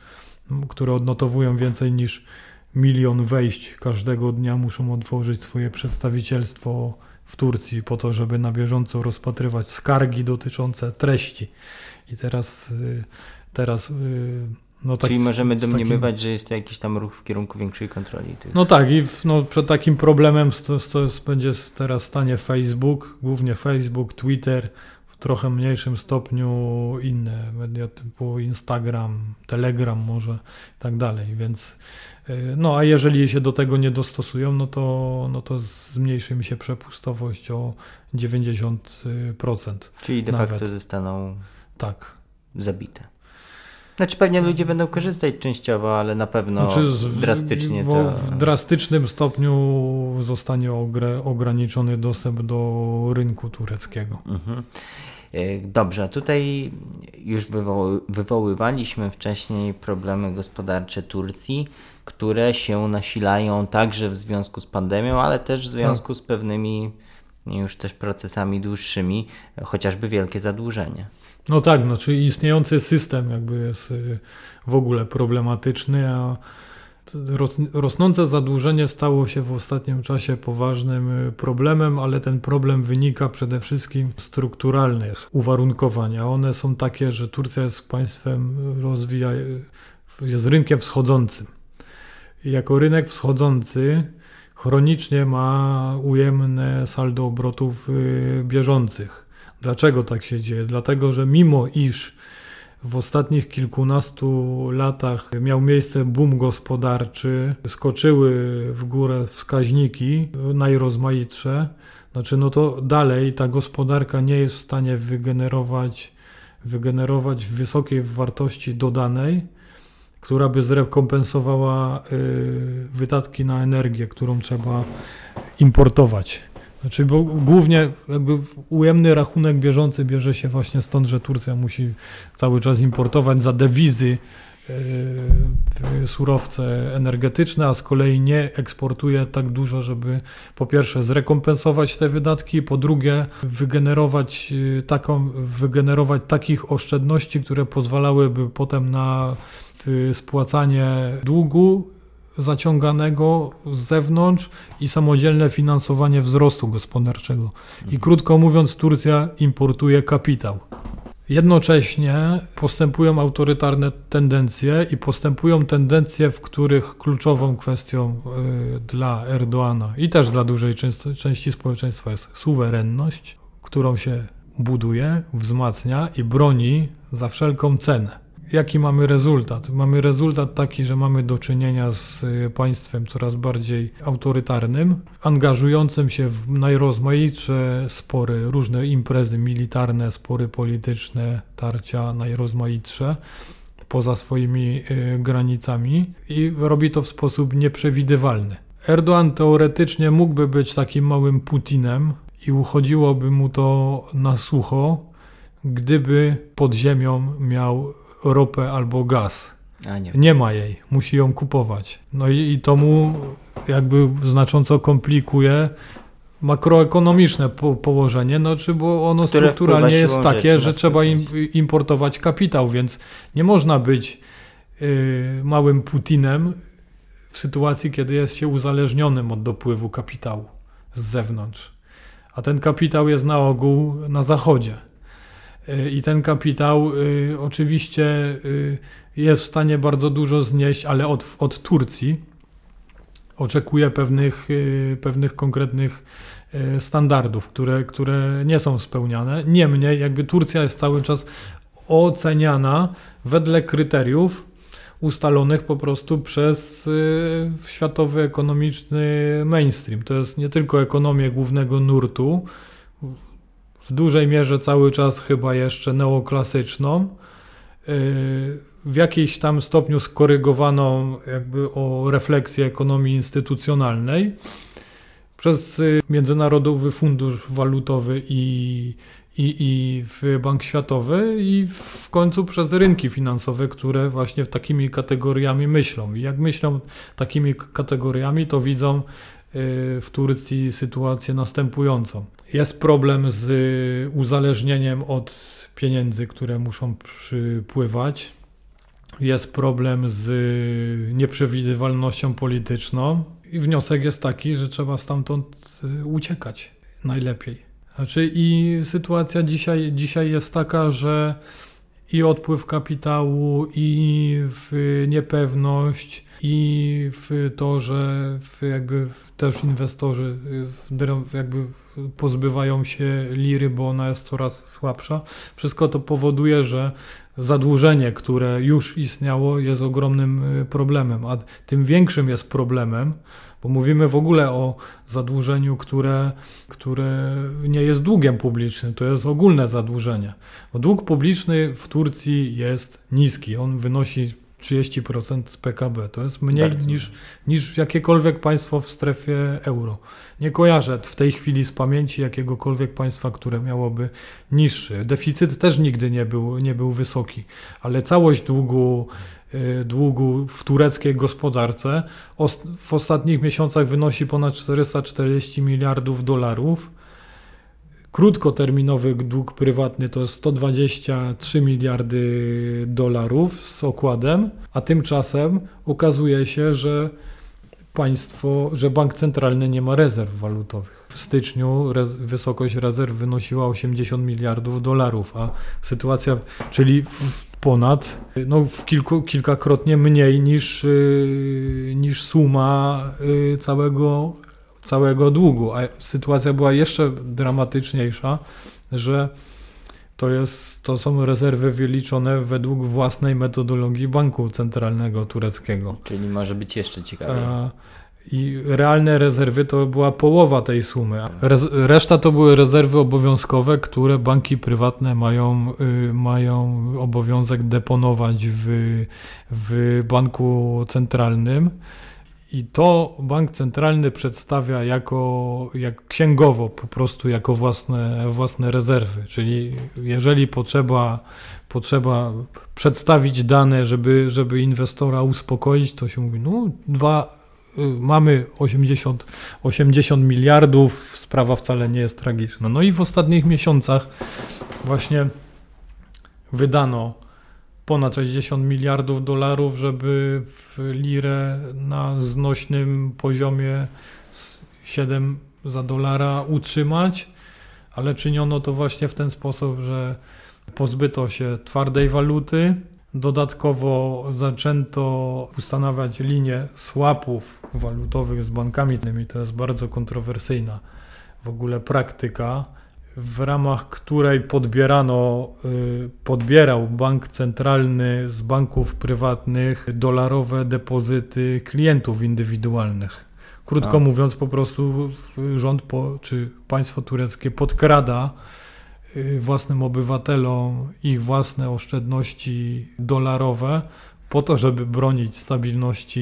które odnotowują więcej niż milion wejść każdego dnia, muszą otworzyć swoje przedstawicielstwo w Turcji po to, żeby na bieżąco rozpatrywać skargi dotyczące treści. I teraz, y, teraz y, no tak Czyli możemy domniemywać, takim... że jest to jakiś tam ruch w kierunku większej kontroli. Tych... No tak, i w, no, przed takim problemem to, to będzie teraz stanie Facebook, głównie Facebook, Twitter, w trochę mniejszym stopniu inne media typu Instagram, Telegram może i tak dalej, więc no a jeżeli się do tego nie dostosują, no to, no to zmniejszy mi się przepustowość o 90%. Czyli de nawet. facto zostaną tak. zabite. Znaczy pewnie ludzie będą korzystać częściowo, ale na pewno znaczy, drastycznie w, to... W drastycznym stopniu zostanie ograniczony dostęp do rynku tureckiego. Mhm. E, dobrze, tutaj już wywoły, wywoływaliśmy wcześniej problemy gospodarcze Turcji, które się nasilają także w związku z pandemią, ale też w związku z pewnymi już też procesami dłuższymi, chociażby wielkie zadłużenie. No tak, no, czyli istniejący system jakby jest y, w ogóle problematyczny, a rosnące zadłużenie stało się w ostatnim czasie poważnym y, problemem, ale ten problem wynika przede wszystkim z strukturalnych uwarunkowań, a one są takie, że Turcja jest państwem rozwija, jest rynkiem wschodzącym. Jako rynek wschodzący chronicznie ma ujemne saldo obrotów y, bieżących. Dlaczego tak się dzieje? Dlatego, że mimo iż w ostatnich kilkunastu latach miał miejsce boom gospodarczy, skoczyły w górę wskaźniki najrozmaitsze, znaczy no to dalej ta gospodarka nie jest w stanie wygenerować, wygenerować wysokiej wartości dodanej, która by zrekompensowała y, wydatki na energię, którą trzeba importować. Znaczy, bo głównie jakby ujemny rachunek bieżący bierze się właśnie stąd, że Turcja musi cały czas importować za dewizy yy, surowce energetyczne, a z kolei nie eksportuje tak dużo, żeby po pierwsze zrekompensować te wydatki, po drugie wygenerować yy, taką, wygenerować takich oszczędności, które pozwalałyby potem na spłacanie długu zaciąganego z zewnątrz i samodzielne finansowanie wzrostu gospodarczego. I krótko mówiąc, Turcja importuje kapitał. Jednocześnie postępują autorytarne tendencje i postępują tendencje, w których kluczową kwestią y, dla Erdoana i też dla dużej części społeczeństwa jest suwerenność, którą się buduje, wzmacnia i broni za wszelką cenę jaki mamy rezultat? Mamy rezultat taki, że mamy do czynienia z y, państwem coraz bardziej autorytarnym, angażującym się w najrozmaitsze spory, różne imprezy militarne, spory polityczne, tarcia najrozmaitsze poza swoimi y, granicami i robi to w sposób nieprzewidywalny. Erdoğan teoretycznie mógłby być takim małym Putinem i uchodziłoby mu to na sucho, gdyby pod ziemią miał ropę albo gaz. Nie. nie. ma jej, musi ją kupować. No i, i to mu jakby znacząco komplikuje makroekonomiczne po, położenie, no czy bo ono Które strukturalnie jest takie, że trzeba im, importować kapitał, więc nie można być y, małym Putinem w sytuacji, kiedy jest się uzależnionym od dopływu kapitału z zewnątrz. A ten kapitał jest na ogół na zachodzie. I ten kapitał y, oczywiście y, jest w stanie bardzo dużo znieść, ale od, od Turcji oczekuje pewnych, y, pewnych konkretnych standardów, które, które nie są spełniane. Niemniej, jakby Turcja jest cały czas oceniana wedle kryteriów ustalonych po prostu przez y, światowy ekonomiczny mainstream. To jest nie tylko ekonomię głównego nurtu, w dużej mierze cały czas chyba jeszcze neoklasyczną, y, w jakimś tam stopniu skorygowaną jakby o refleksję ekonomii instytucjonalnej przez y, Międzynarodowy Fundusz Walutowy i, i, i Bank Światowy i w końcu przez rynki finansowe, które właśnie takimi kategoriami myślą. I jak myślą takimi kategoriami, to widzą y, w Turcji sytuację następującą. Jest problem z uzależnieniem od pieniędzy, które muszą przypływać. Jest problem z nieprzewidywalnością polityczną. I wniosek jest taki, że trzeba stamtąd y, uciekać najlepiej. Znaczy i sytuacja dzisiaj, dzisiaj jest taka, że i odpływ kapitału, i w niepewność, i w to, że w jakby też inwestorzy jakby pozbywają się liry, bo ona jest coraz słabsza. Wszystko to powoduje, że zadłużenie, które już istniało, jest ogromnym y, problemem, a tym większym jest problemem, bo mówimy w ogóle o zadłużeniu, które, które nie jest długiem publicznym, to jest ogólne zadłużenie. Bo dług publiczny w Turcji jest niski, on wynosi 30% z PKB. To jest mniej niż, niż jakiekolwiek państwo w strefie euro. Nie kojarzę w tej chwili z pamięci jakiegokolwiek państwa, które miałoby niższy. Deficyt też nigdy nie był, nie był wysoki, ale całość długu, y, długu w tureckiej gospodarce w ostatnich miesiącach wynosi ponad 440 miliardów dolarów Krótkoterminowy dług prywatny to jest 123 miliardy dolarów z okładem, a tymczasem okazuje się, że państwo, że bank centralny nie ma rezerw walutowych. W styczniu rez, wysokość rezerw wynosiła 80 miliardów dolarów, a sytuacja, czyli ponad, no w kilku, kilkakrotnie mniej niż, yy, niż suma yy, całego całego długu. A sytuacja była jeszcze dramatyczniejsza, że to, jest, to są rezerwy wyliczone według własnej metodologii Banku Centralnego Tureckiego. Czyli może być jeszcze ciekawiej. I realne rezerwy to była połowa tej sumy. Reszta to były rezerwy obowiązkowe, które banki prywatne mają, y, mają obowiązek deponować w, w banku centralnym. I to bank centralny przedstawia jako, jak księgowo, po prostu jako własne, własne rezerwy. Czyli jeżeli potrzeba, potrzeba przedstawić dane, żeby, żeby inwestora uspokoić, to się mówi, no dwa, y, mamy 80, 80 miliardów, sprawa wcale nie jest tragiczna. No i w ostatnich miesiącach właśnie wydano ponad 60 miliardów dolarów, żeby lirę na znośnym poziomie 7 za dolara utrzymać, ale czyniono to właśnie w ten sposób, że pozbyto się twardej waluty, Dodatkowo zaczęto ustanawiać linię swapów walutowych z bankami. To jest bardzo kontrowersyjna w ogóle praktyka w ramach której podbierano, y, podbierał bank centralny z banków prywatnych dolarowe depozyty klientów indywidualnych. Krótko A. mówiąc, po prostu rząd po, czy państwo tureckie podkrada y, własnym obywatelom ich własne oszczędności dolarowe po to, żeby bronić stabilności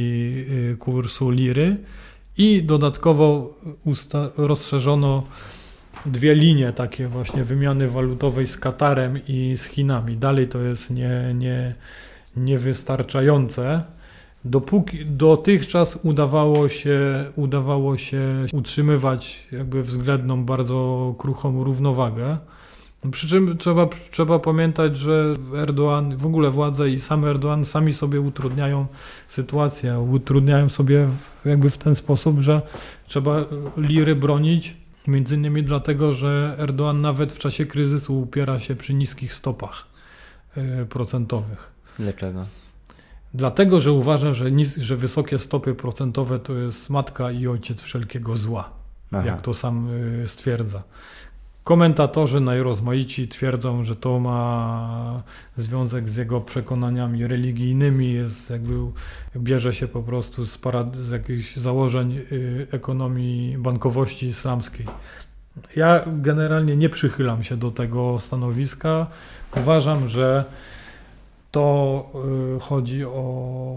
y, kursu liry i dodatkowo rozszerzono dwie linie takie właśnie wymiany walutowej z Katarem i z Chinami. Dalej to jest nie, nie, niewystarczające. Dopóki dotychczas udawało się, udawało się utrzymywać jakby względną, bardzo kruchą równowagę. Przy czym trzeba, trzeba pamiętać, że Erdoğan, w ogóle władze i sam Erdoğan sami sobie utrudniają sytuację, utrudniają sobie jakby w ten sposób, że trzeba liry bronić Między innymi dlatego, że Erdoğan nawet w czasie kryzysu upiera się przy niskich stopach e, procentowych. Dlaczego? Dlatego, że uważa, że, nis- że wysokie stopy procentowe to jest matka i ojciec wszelkiego zła, Aha. jak to sam e, stwierdza. Komentatorzy najrozmaici twierdzą, że to ma związek z jego przekonaniami religijnymi, jest jakby bierze się po prostu z, parad- z jakichś założeń y, ekonomii bankowości islamskiej. Ja generalnie nie przychylam się do tego stanowiska. Uważam, że to y, chodzi o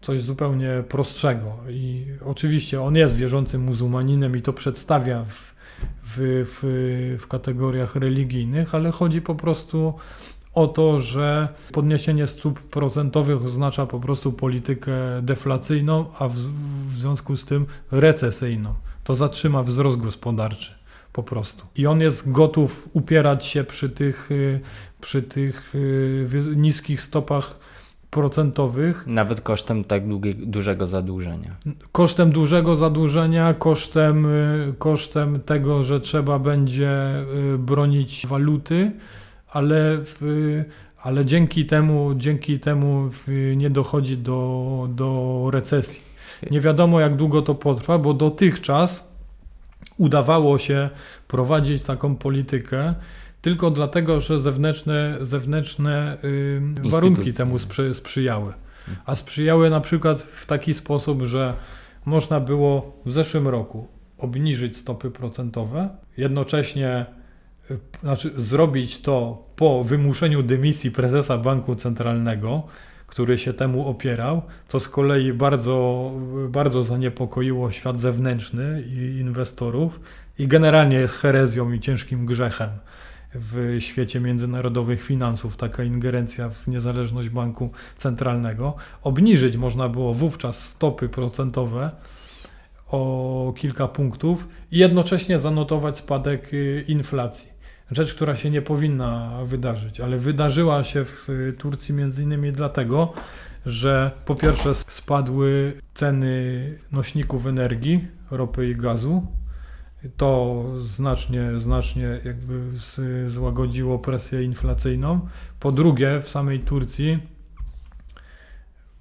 coś zupełnie prostszego. I oczywiście on jest wierzącym muzułmaninem i to przedstawia w, w, w, w kategoriach religijnych, ale chodzi po prostu o to, że podniesienie stóp procentowych oznacza po prostu politykę deflacyjną, a w, w związku z tym recesyjną. To zatrzyma wzrost gospodarczy po prostu. I on jest gotów upierać się przy tych, y, przy tych y, niskich stopach procentowych Nawet kosztem tak długie, dużego zadłużenia. kosztem dużego zadłużenia, kosztem, y, kosztem tego, że trzeba będzie y, bronić waluty, ale, w, ale dzięki temu, dzięki temu nie dochodzi do, do recesji. Nie wiadomo, jak długo to potrwa, bo dotychczas udawało się prowadzić taką politykę tylko dlatego, że zewnętrzne, zewnętrzne warunki temu sprzy, sprzyjały. A sprzyjały na przykład w taki sposób, że można było w zeszłym roku obniżyć stopy procentowe, jednocześnie y, znaczy zrobić to po wymuszeniu dymisji prezesa Banku Centralnego, który się temu opierał, co z kolei bardzo, bardzo zaniepokoiło świat zewnętrzny i inwestorów i generalnie jest herezją i ciężkim grzechem w świecie międzynarodowych finansów, taka ingerencja w niezależność banku centralnego. Obniżyć można było wówczas stopy procentowe o kilka punktów i jednocześnie zanotować spadek y, inflacji. Rzecz, która się nie powinna wydarzyć, ale wydarzyła się w y, Turcji między innymi dlatego, że po pierwsze spadły ceny nośników energii, ropy i gazu, to znacznie, znacznie jakby złagodziło presję inflacyjną. Po drugie, w samej Turcji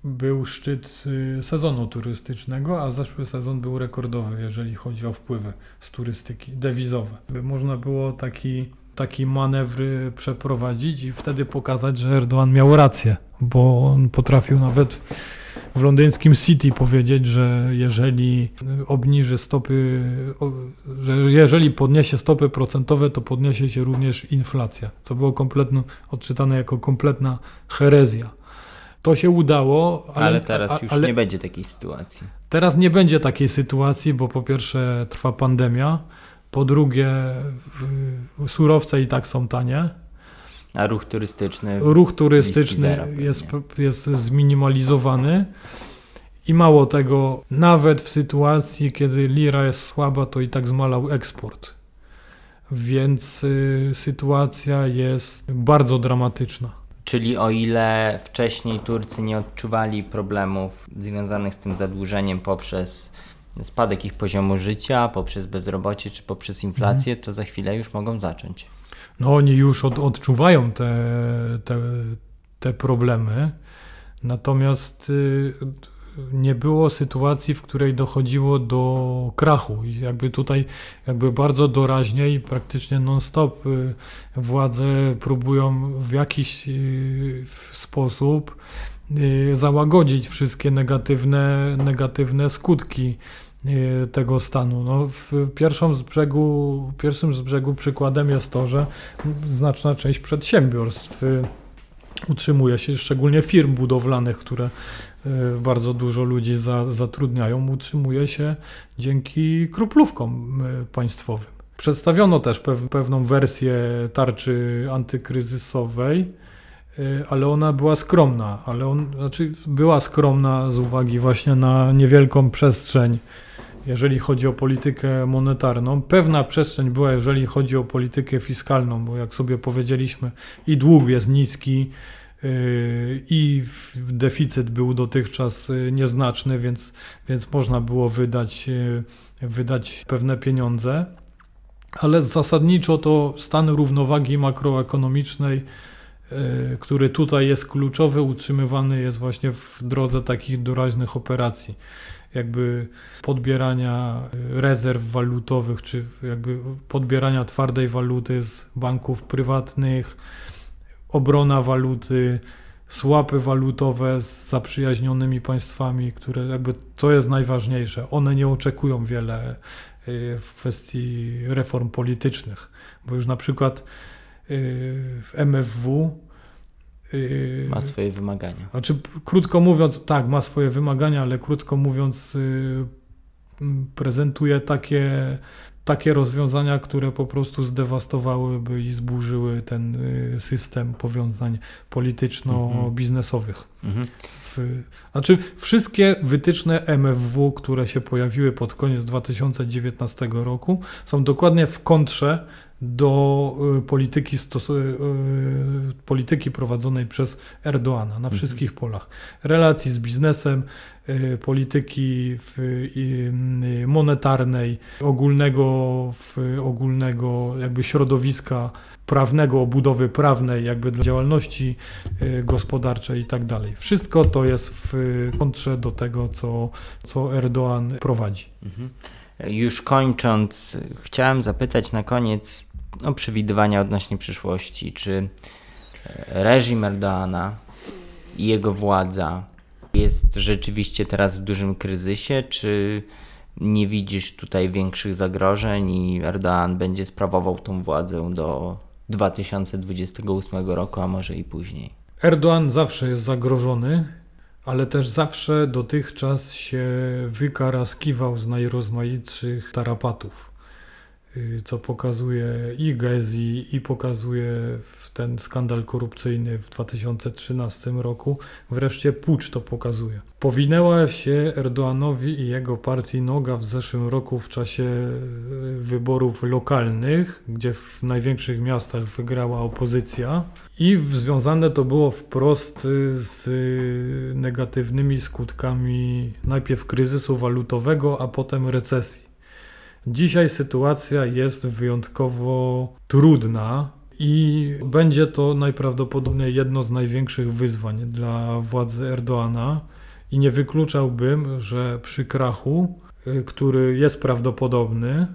był szczyt y, sezonu turystycznego, a zeszły sezon był rekordowy, jeżeli chodzi o wpływy z turystyki dewizowe. Można było taki, taki manewr przeprowadzić i wtedy pokazać, że Erdoğan miał rację, bo on potrafił nawet w londyńskim City powiedzieć, że jeżeli obniży stopy, że jeżeli podniesie stopy procentowe, to podniesie się również inflacja, co było kompletno, odczytane jako kompletna herezja. To się udało, ale, Ale, teraz a- już ale nie będzie takiej sytuacji. teraz nie będzie takiej sytuacji, bo po pierwsze trwa pandemia, po drugie surowce i tak są tanie, A ruch turystyczny. ruch turystyczny jest, jest zminimalizowany i mało tego, nawet w sytuacji, kiedy lira jest słaba, to i tak zmalał eksport. Więc y, sytuacja jest bardzo dramatyczna. Czyli o ile wcześniej Turcy nie odczuwali problemów związanych z tym zadłużeniem poprzez spadek ich poziomu życia, poprzez bezrobocie czy poprzez inflację, to za chwilę już mogą zacząć. No oni już od, odczuwają te, te, te problemy, natomiast y, nie było sytuacji, w której dochodziło do krachu. I jakby tutaj jakby bardzo doraźnie i praktycznie non-stop y, władze próbują w jakiś y, sposób załagodzić wszystkie negatywne, negatywne skutki tego stanu. No, w pierwszą z brzegu, pierwszym z brzegu przykładem jest to, że znaczna część przedsiębiorstw y, utrzymuje się, szczególnie firm budowlanych, które y, bardzo dużo ludzi za, zatrudniają, utrzymuje się dzięki kruplówkom państwowym. Przedstawiono też pew, pewną wersję tarczy antykryzysowej, ale ona była skromna, ale on, znaczy była skromna z uwagi właśnie na niewielką przestrzeń, jeżeli chodzi o politykę monetarną. Pewna przestrzeń była, jeżeli chodzi o politykę fiskalną, bo jak sobie powiedzieliśmy, i dług jest niski, yy, i deficyt był dotychczas yy, nieznaczny, więc, więc można było wydać, yy, wydać pewne pieniądze. Ale zasadniczo to stan równowagi makroekonomicznej który tutaj jest kluczowy, utrzymywany jest właśnie w drodze takich doraźnych operacji jakby podbierania rezerw walutowych, czy jakby podbierania twardej waluty z banków prywatnych, obrona waluty, słapy walutowe z zaprzyjaźnionymi państwami, które jakby to jest najważniejsze. One nie oczekują wiele y, w kwestii reform politycznych, bo już na przykład y, w MFW y, ma swoje wymagania. Znaczy, krótko mówiąc, tak, ma swoje wymagania, ale krótko mówiąc, prezentuje takie takie rozwiązania, które po prostu zdewastowałyby i zburzyły ten y, system powiązań polityczno-biznesowych. Mhm. W, znaczy, wszystkie wytyczne MFW, które się pojawiły pod koniec 2019 roku, są dokładnie w kontrze do y, polityki, stos- y, polityki prowadzonej przez Erdoana na mhm. wszystkich polach. Relacji z biznesem, Y, polityki y, monetarnej, ogólnego, ogólnego jakby środowiska prawnego, obudowy prawnej, jakby dla działalności y, gospodarczej i tak dalej. Wszystko to jest w kontrze do tego, co, co Erdoğan prowadzi. Mhm. Już kończąc, chciałem zapytać na koniec o przewidywania odnośnie przyszłości. Czy reżim Erdoana i jego władza jest rzeczywiście teraz w dużym kryzysie, czy nie widzisz tutaj większych zagrożeń i Erdoğan będzie sprawował tą władzę do 2028 roku, a może i później? Erdoğan zawsze jest zagrożony, ale też zawsze dotychczas się wykaraskiwał z najrozmaitszych tarapatów, y, co pokazuje i Gezi, i pokazuje ten skandal korupcyjny w 2013 roku. Wreszcie pucz to pokazuje. Powinęła się Erdoğanowi i jego partii noga w zeszłym roku w czasie e, wyborów lokalnych, gdzie w największych miastach wygrała opozycja i związane to było wprost z negatywnymi skutkami najpierw kryzysu walutowego, a potem recesji. Dzisiaj sytuacja jest wyjątkowo trudna, i będzie to najprawdopodobniej jedno z największych wyzwań dla władzy Erdoana. I nie wykluczałbym, że przy krachu, y, który jest prawdopodobny,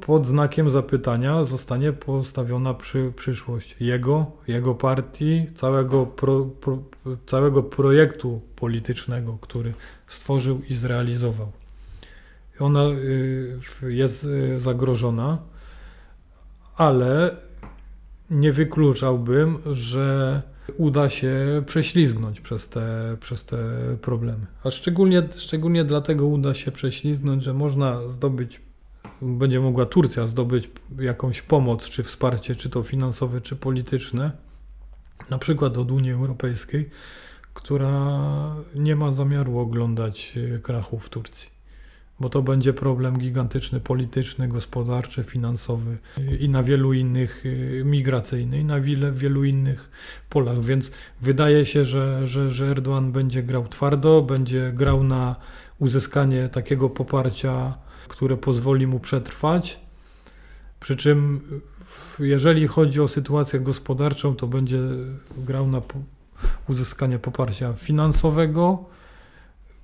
pod znakiem zapytania zostanie postawiona przy, przyszłość jego, jego partii, całego, pro, pro, całego projektu politycznego, który stworzył i zrealizował. Ona y, jest y, zagrożona, ale nie wykluczałbym, że uda się prześlizgnąć przez te, przez te problemy. A szczególnie, szczególnie dlatego uda się prześlizgnąć, że można zdobyć, będzie mogła Turcja zdobyć jakąś pomoc, czy wsparcie, czy to finansowe, czy polityczne, na przykład od Unii Europejskiej, która nie ma zamiaru oglądać krachu w Turcji bo to będzie problem gigantyczny, polityczny, gospodarczy, finansowy i na wielu innych, y, migracyjny, i na wiele, wielu innych polach. Więc wydaje się, że, że, że Erdoğan będzie grał twardo, będzie grał na uzyskanie takiego poparcia, które pozwoli mu przetrwać. Przy czym, jeżeli chodzi o sytuację gospodarczą, to będzie grał na uzyskanie poparcia finansowego,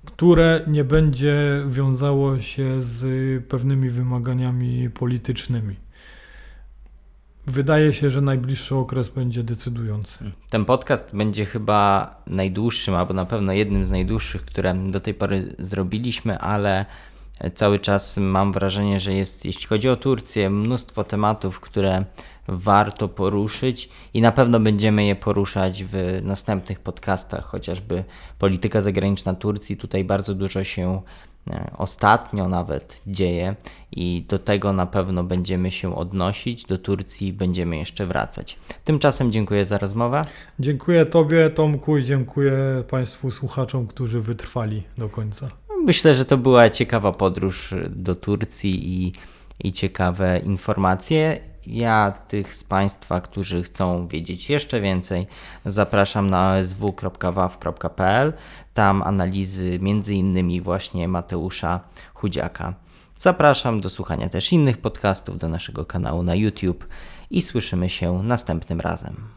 które nie będzie wiązało się z pewnymi wymaganiami politycznymi. Wydaje się, że najbliższy okres będzie decydujący. Ten podcast będzie chyba najdłuższym, albo na pewno jednym z najdłuższych, które do tej pory zrobiliśmy, ale cały czas mam wrażenie, że jest, jeśli chodzi o Turcję, mnóstwo tematów, które warto poruszyć i na pewno będziemy je poruszać w następnych podcastach, chociażby polityka zagraniczna Turcji. Tutaj bardzo dużo się e, ostatnio nawet dzieje i do tego na pewno będziemy się odnosić. Do Turcji będziemy jeszcze wracać. Tymczasem dziękuję za rozmowę. Dziękuję Tobie, Tomku, i dziękuję Państwu słuchaczom, którzy wytrwali do końca. Myślę, że to była ciekawa podróż do Turcji i, i ciekawe informacje. Ja tych z Państwa, którzy chcą wiedzieć jeszcze więcej, zapraszam na osw.waw.pl. Tam analizy innymi właśnie Mateusza Chudziaka. Zapraszam do słuchania też innych podcastów do naszego kanału na YouTube i słyszymy się następnym razem.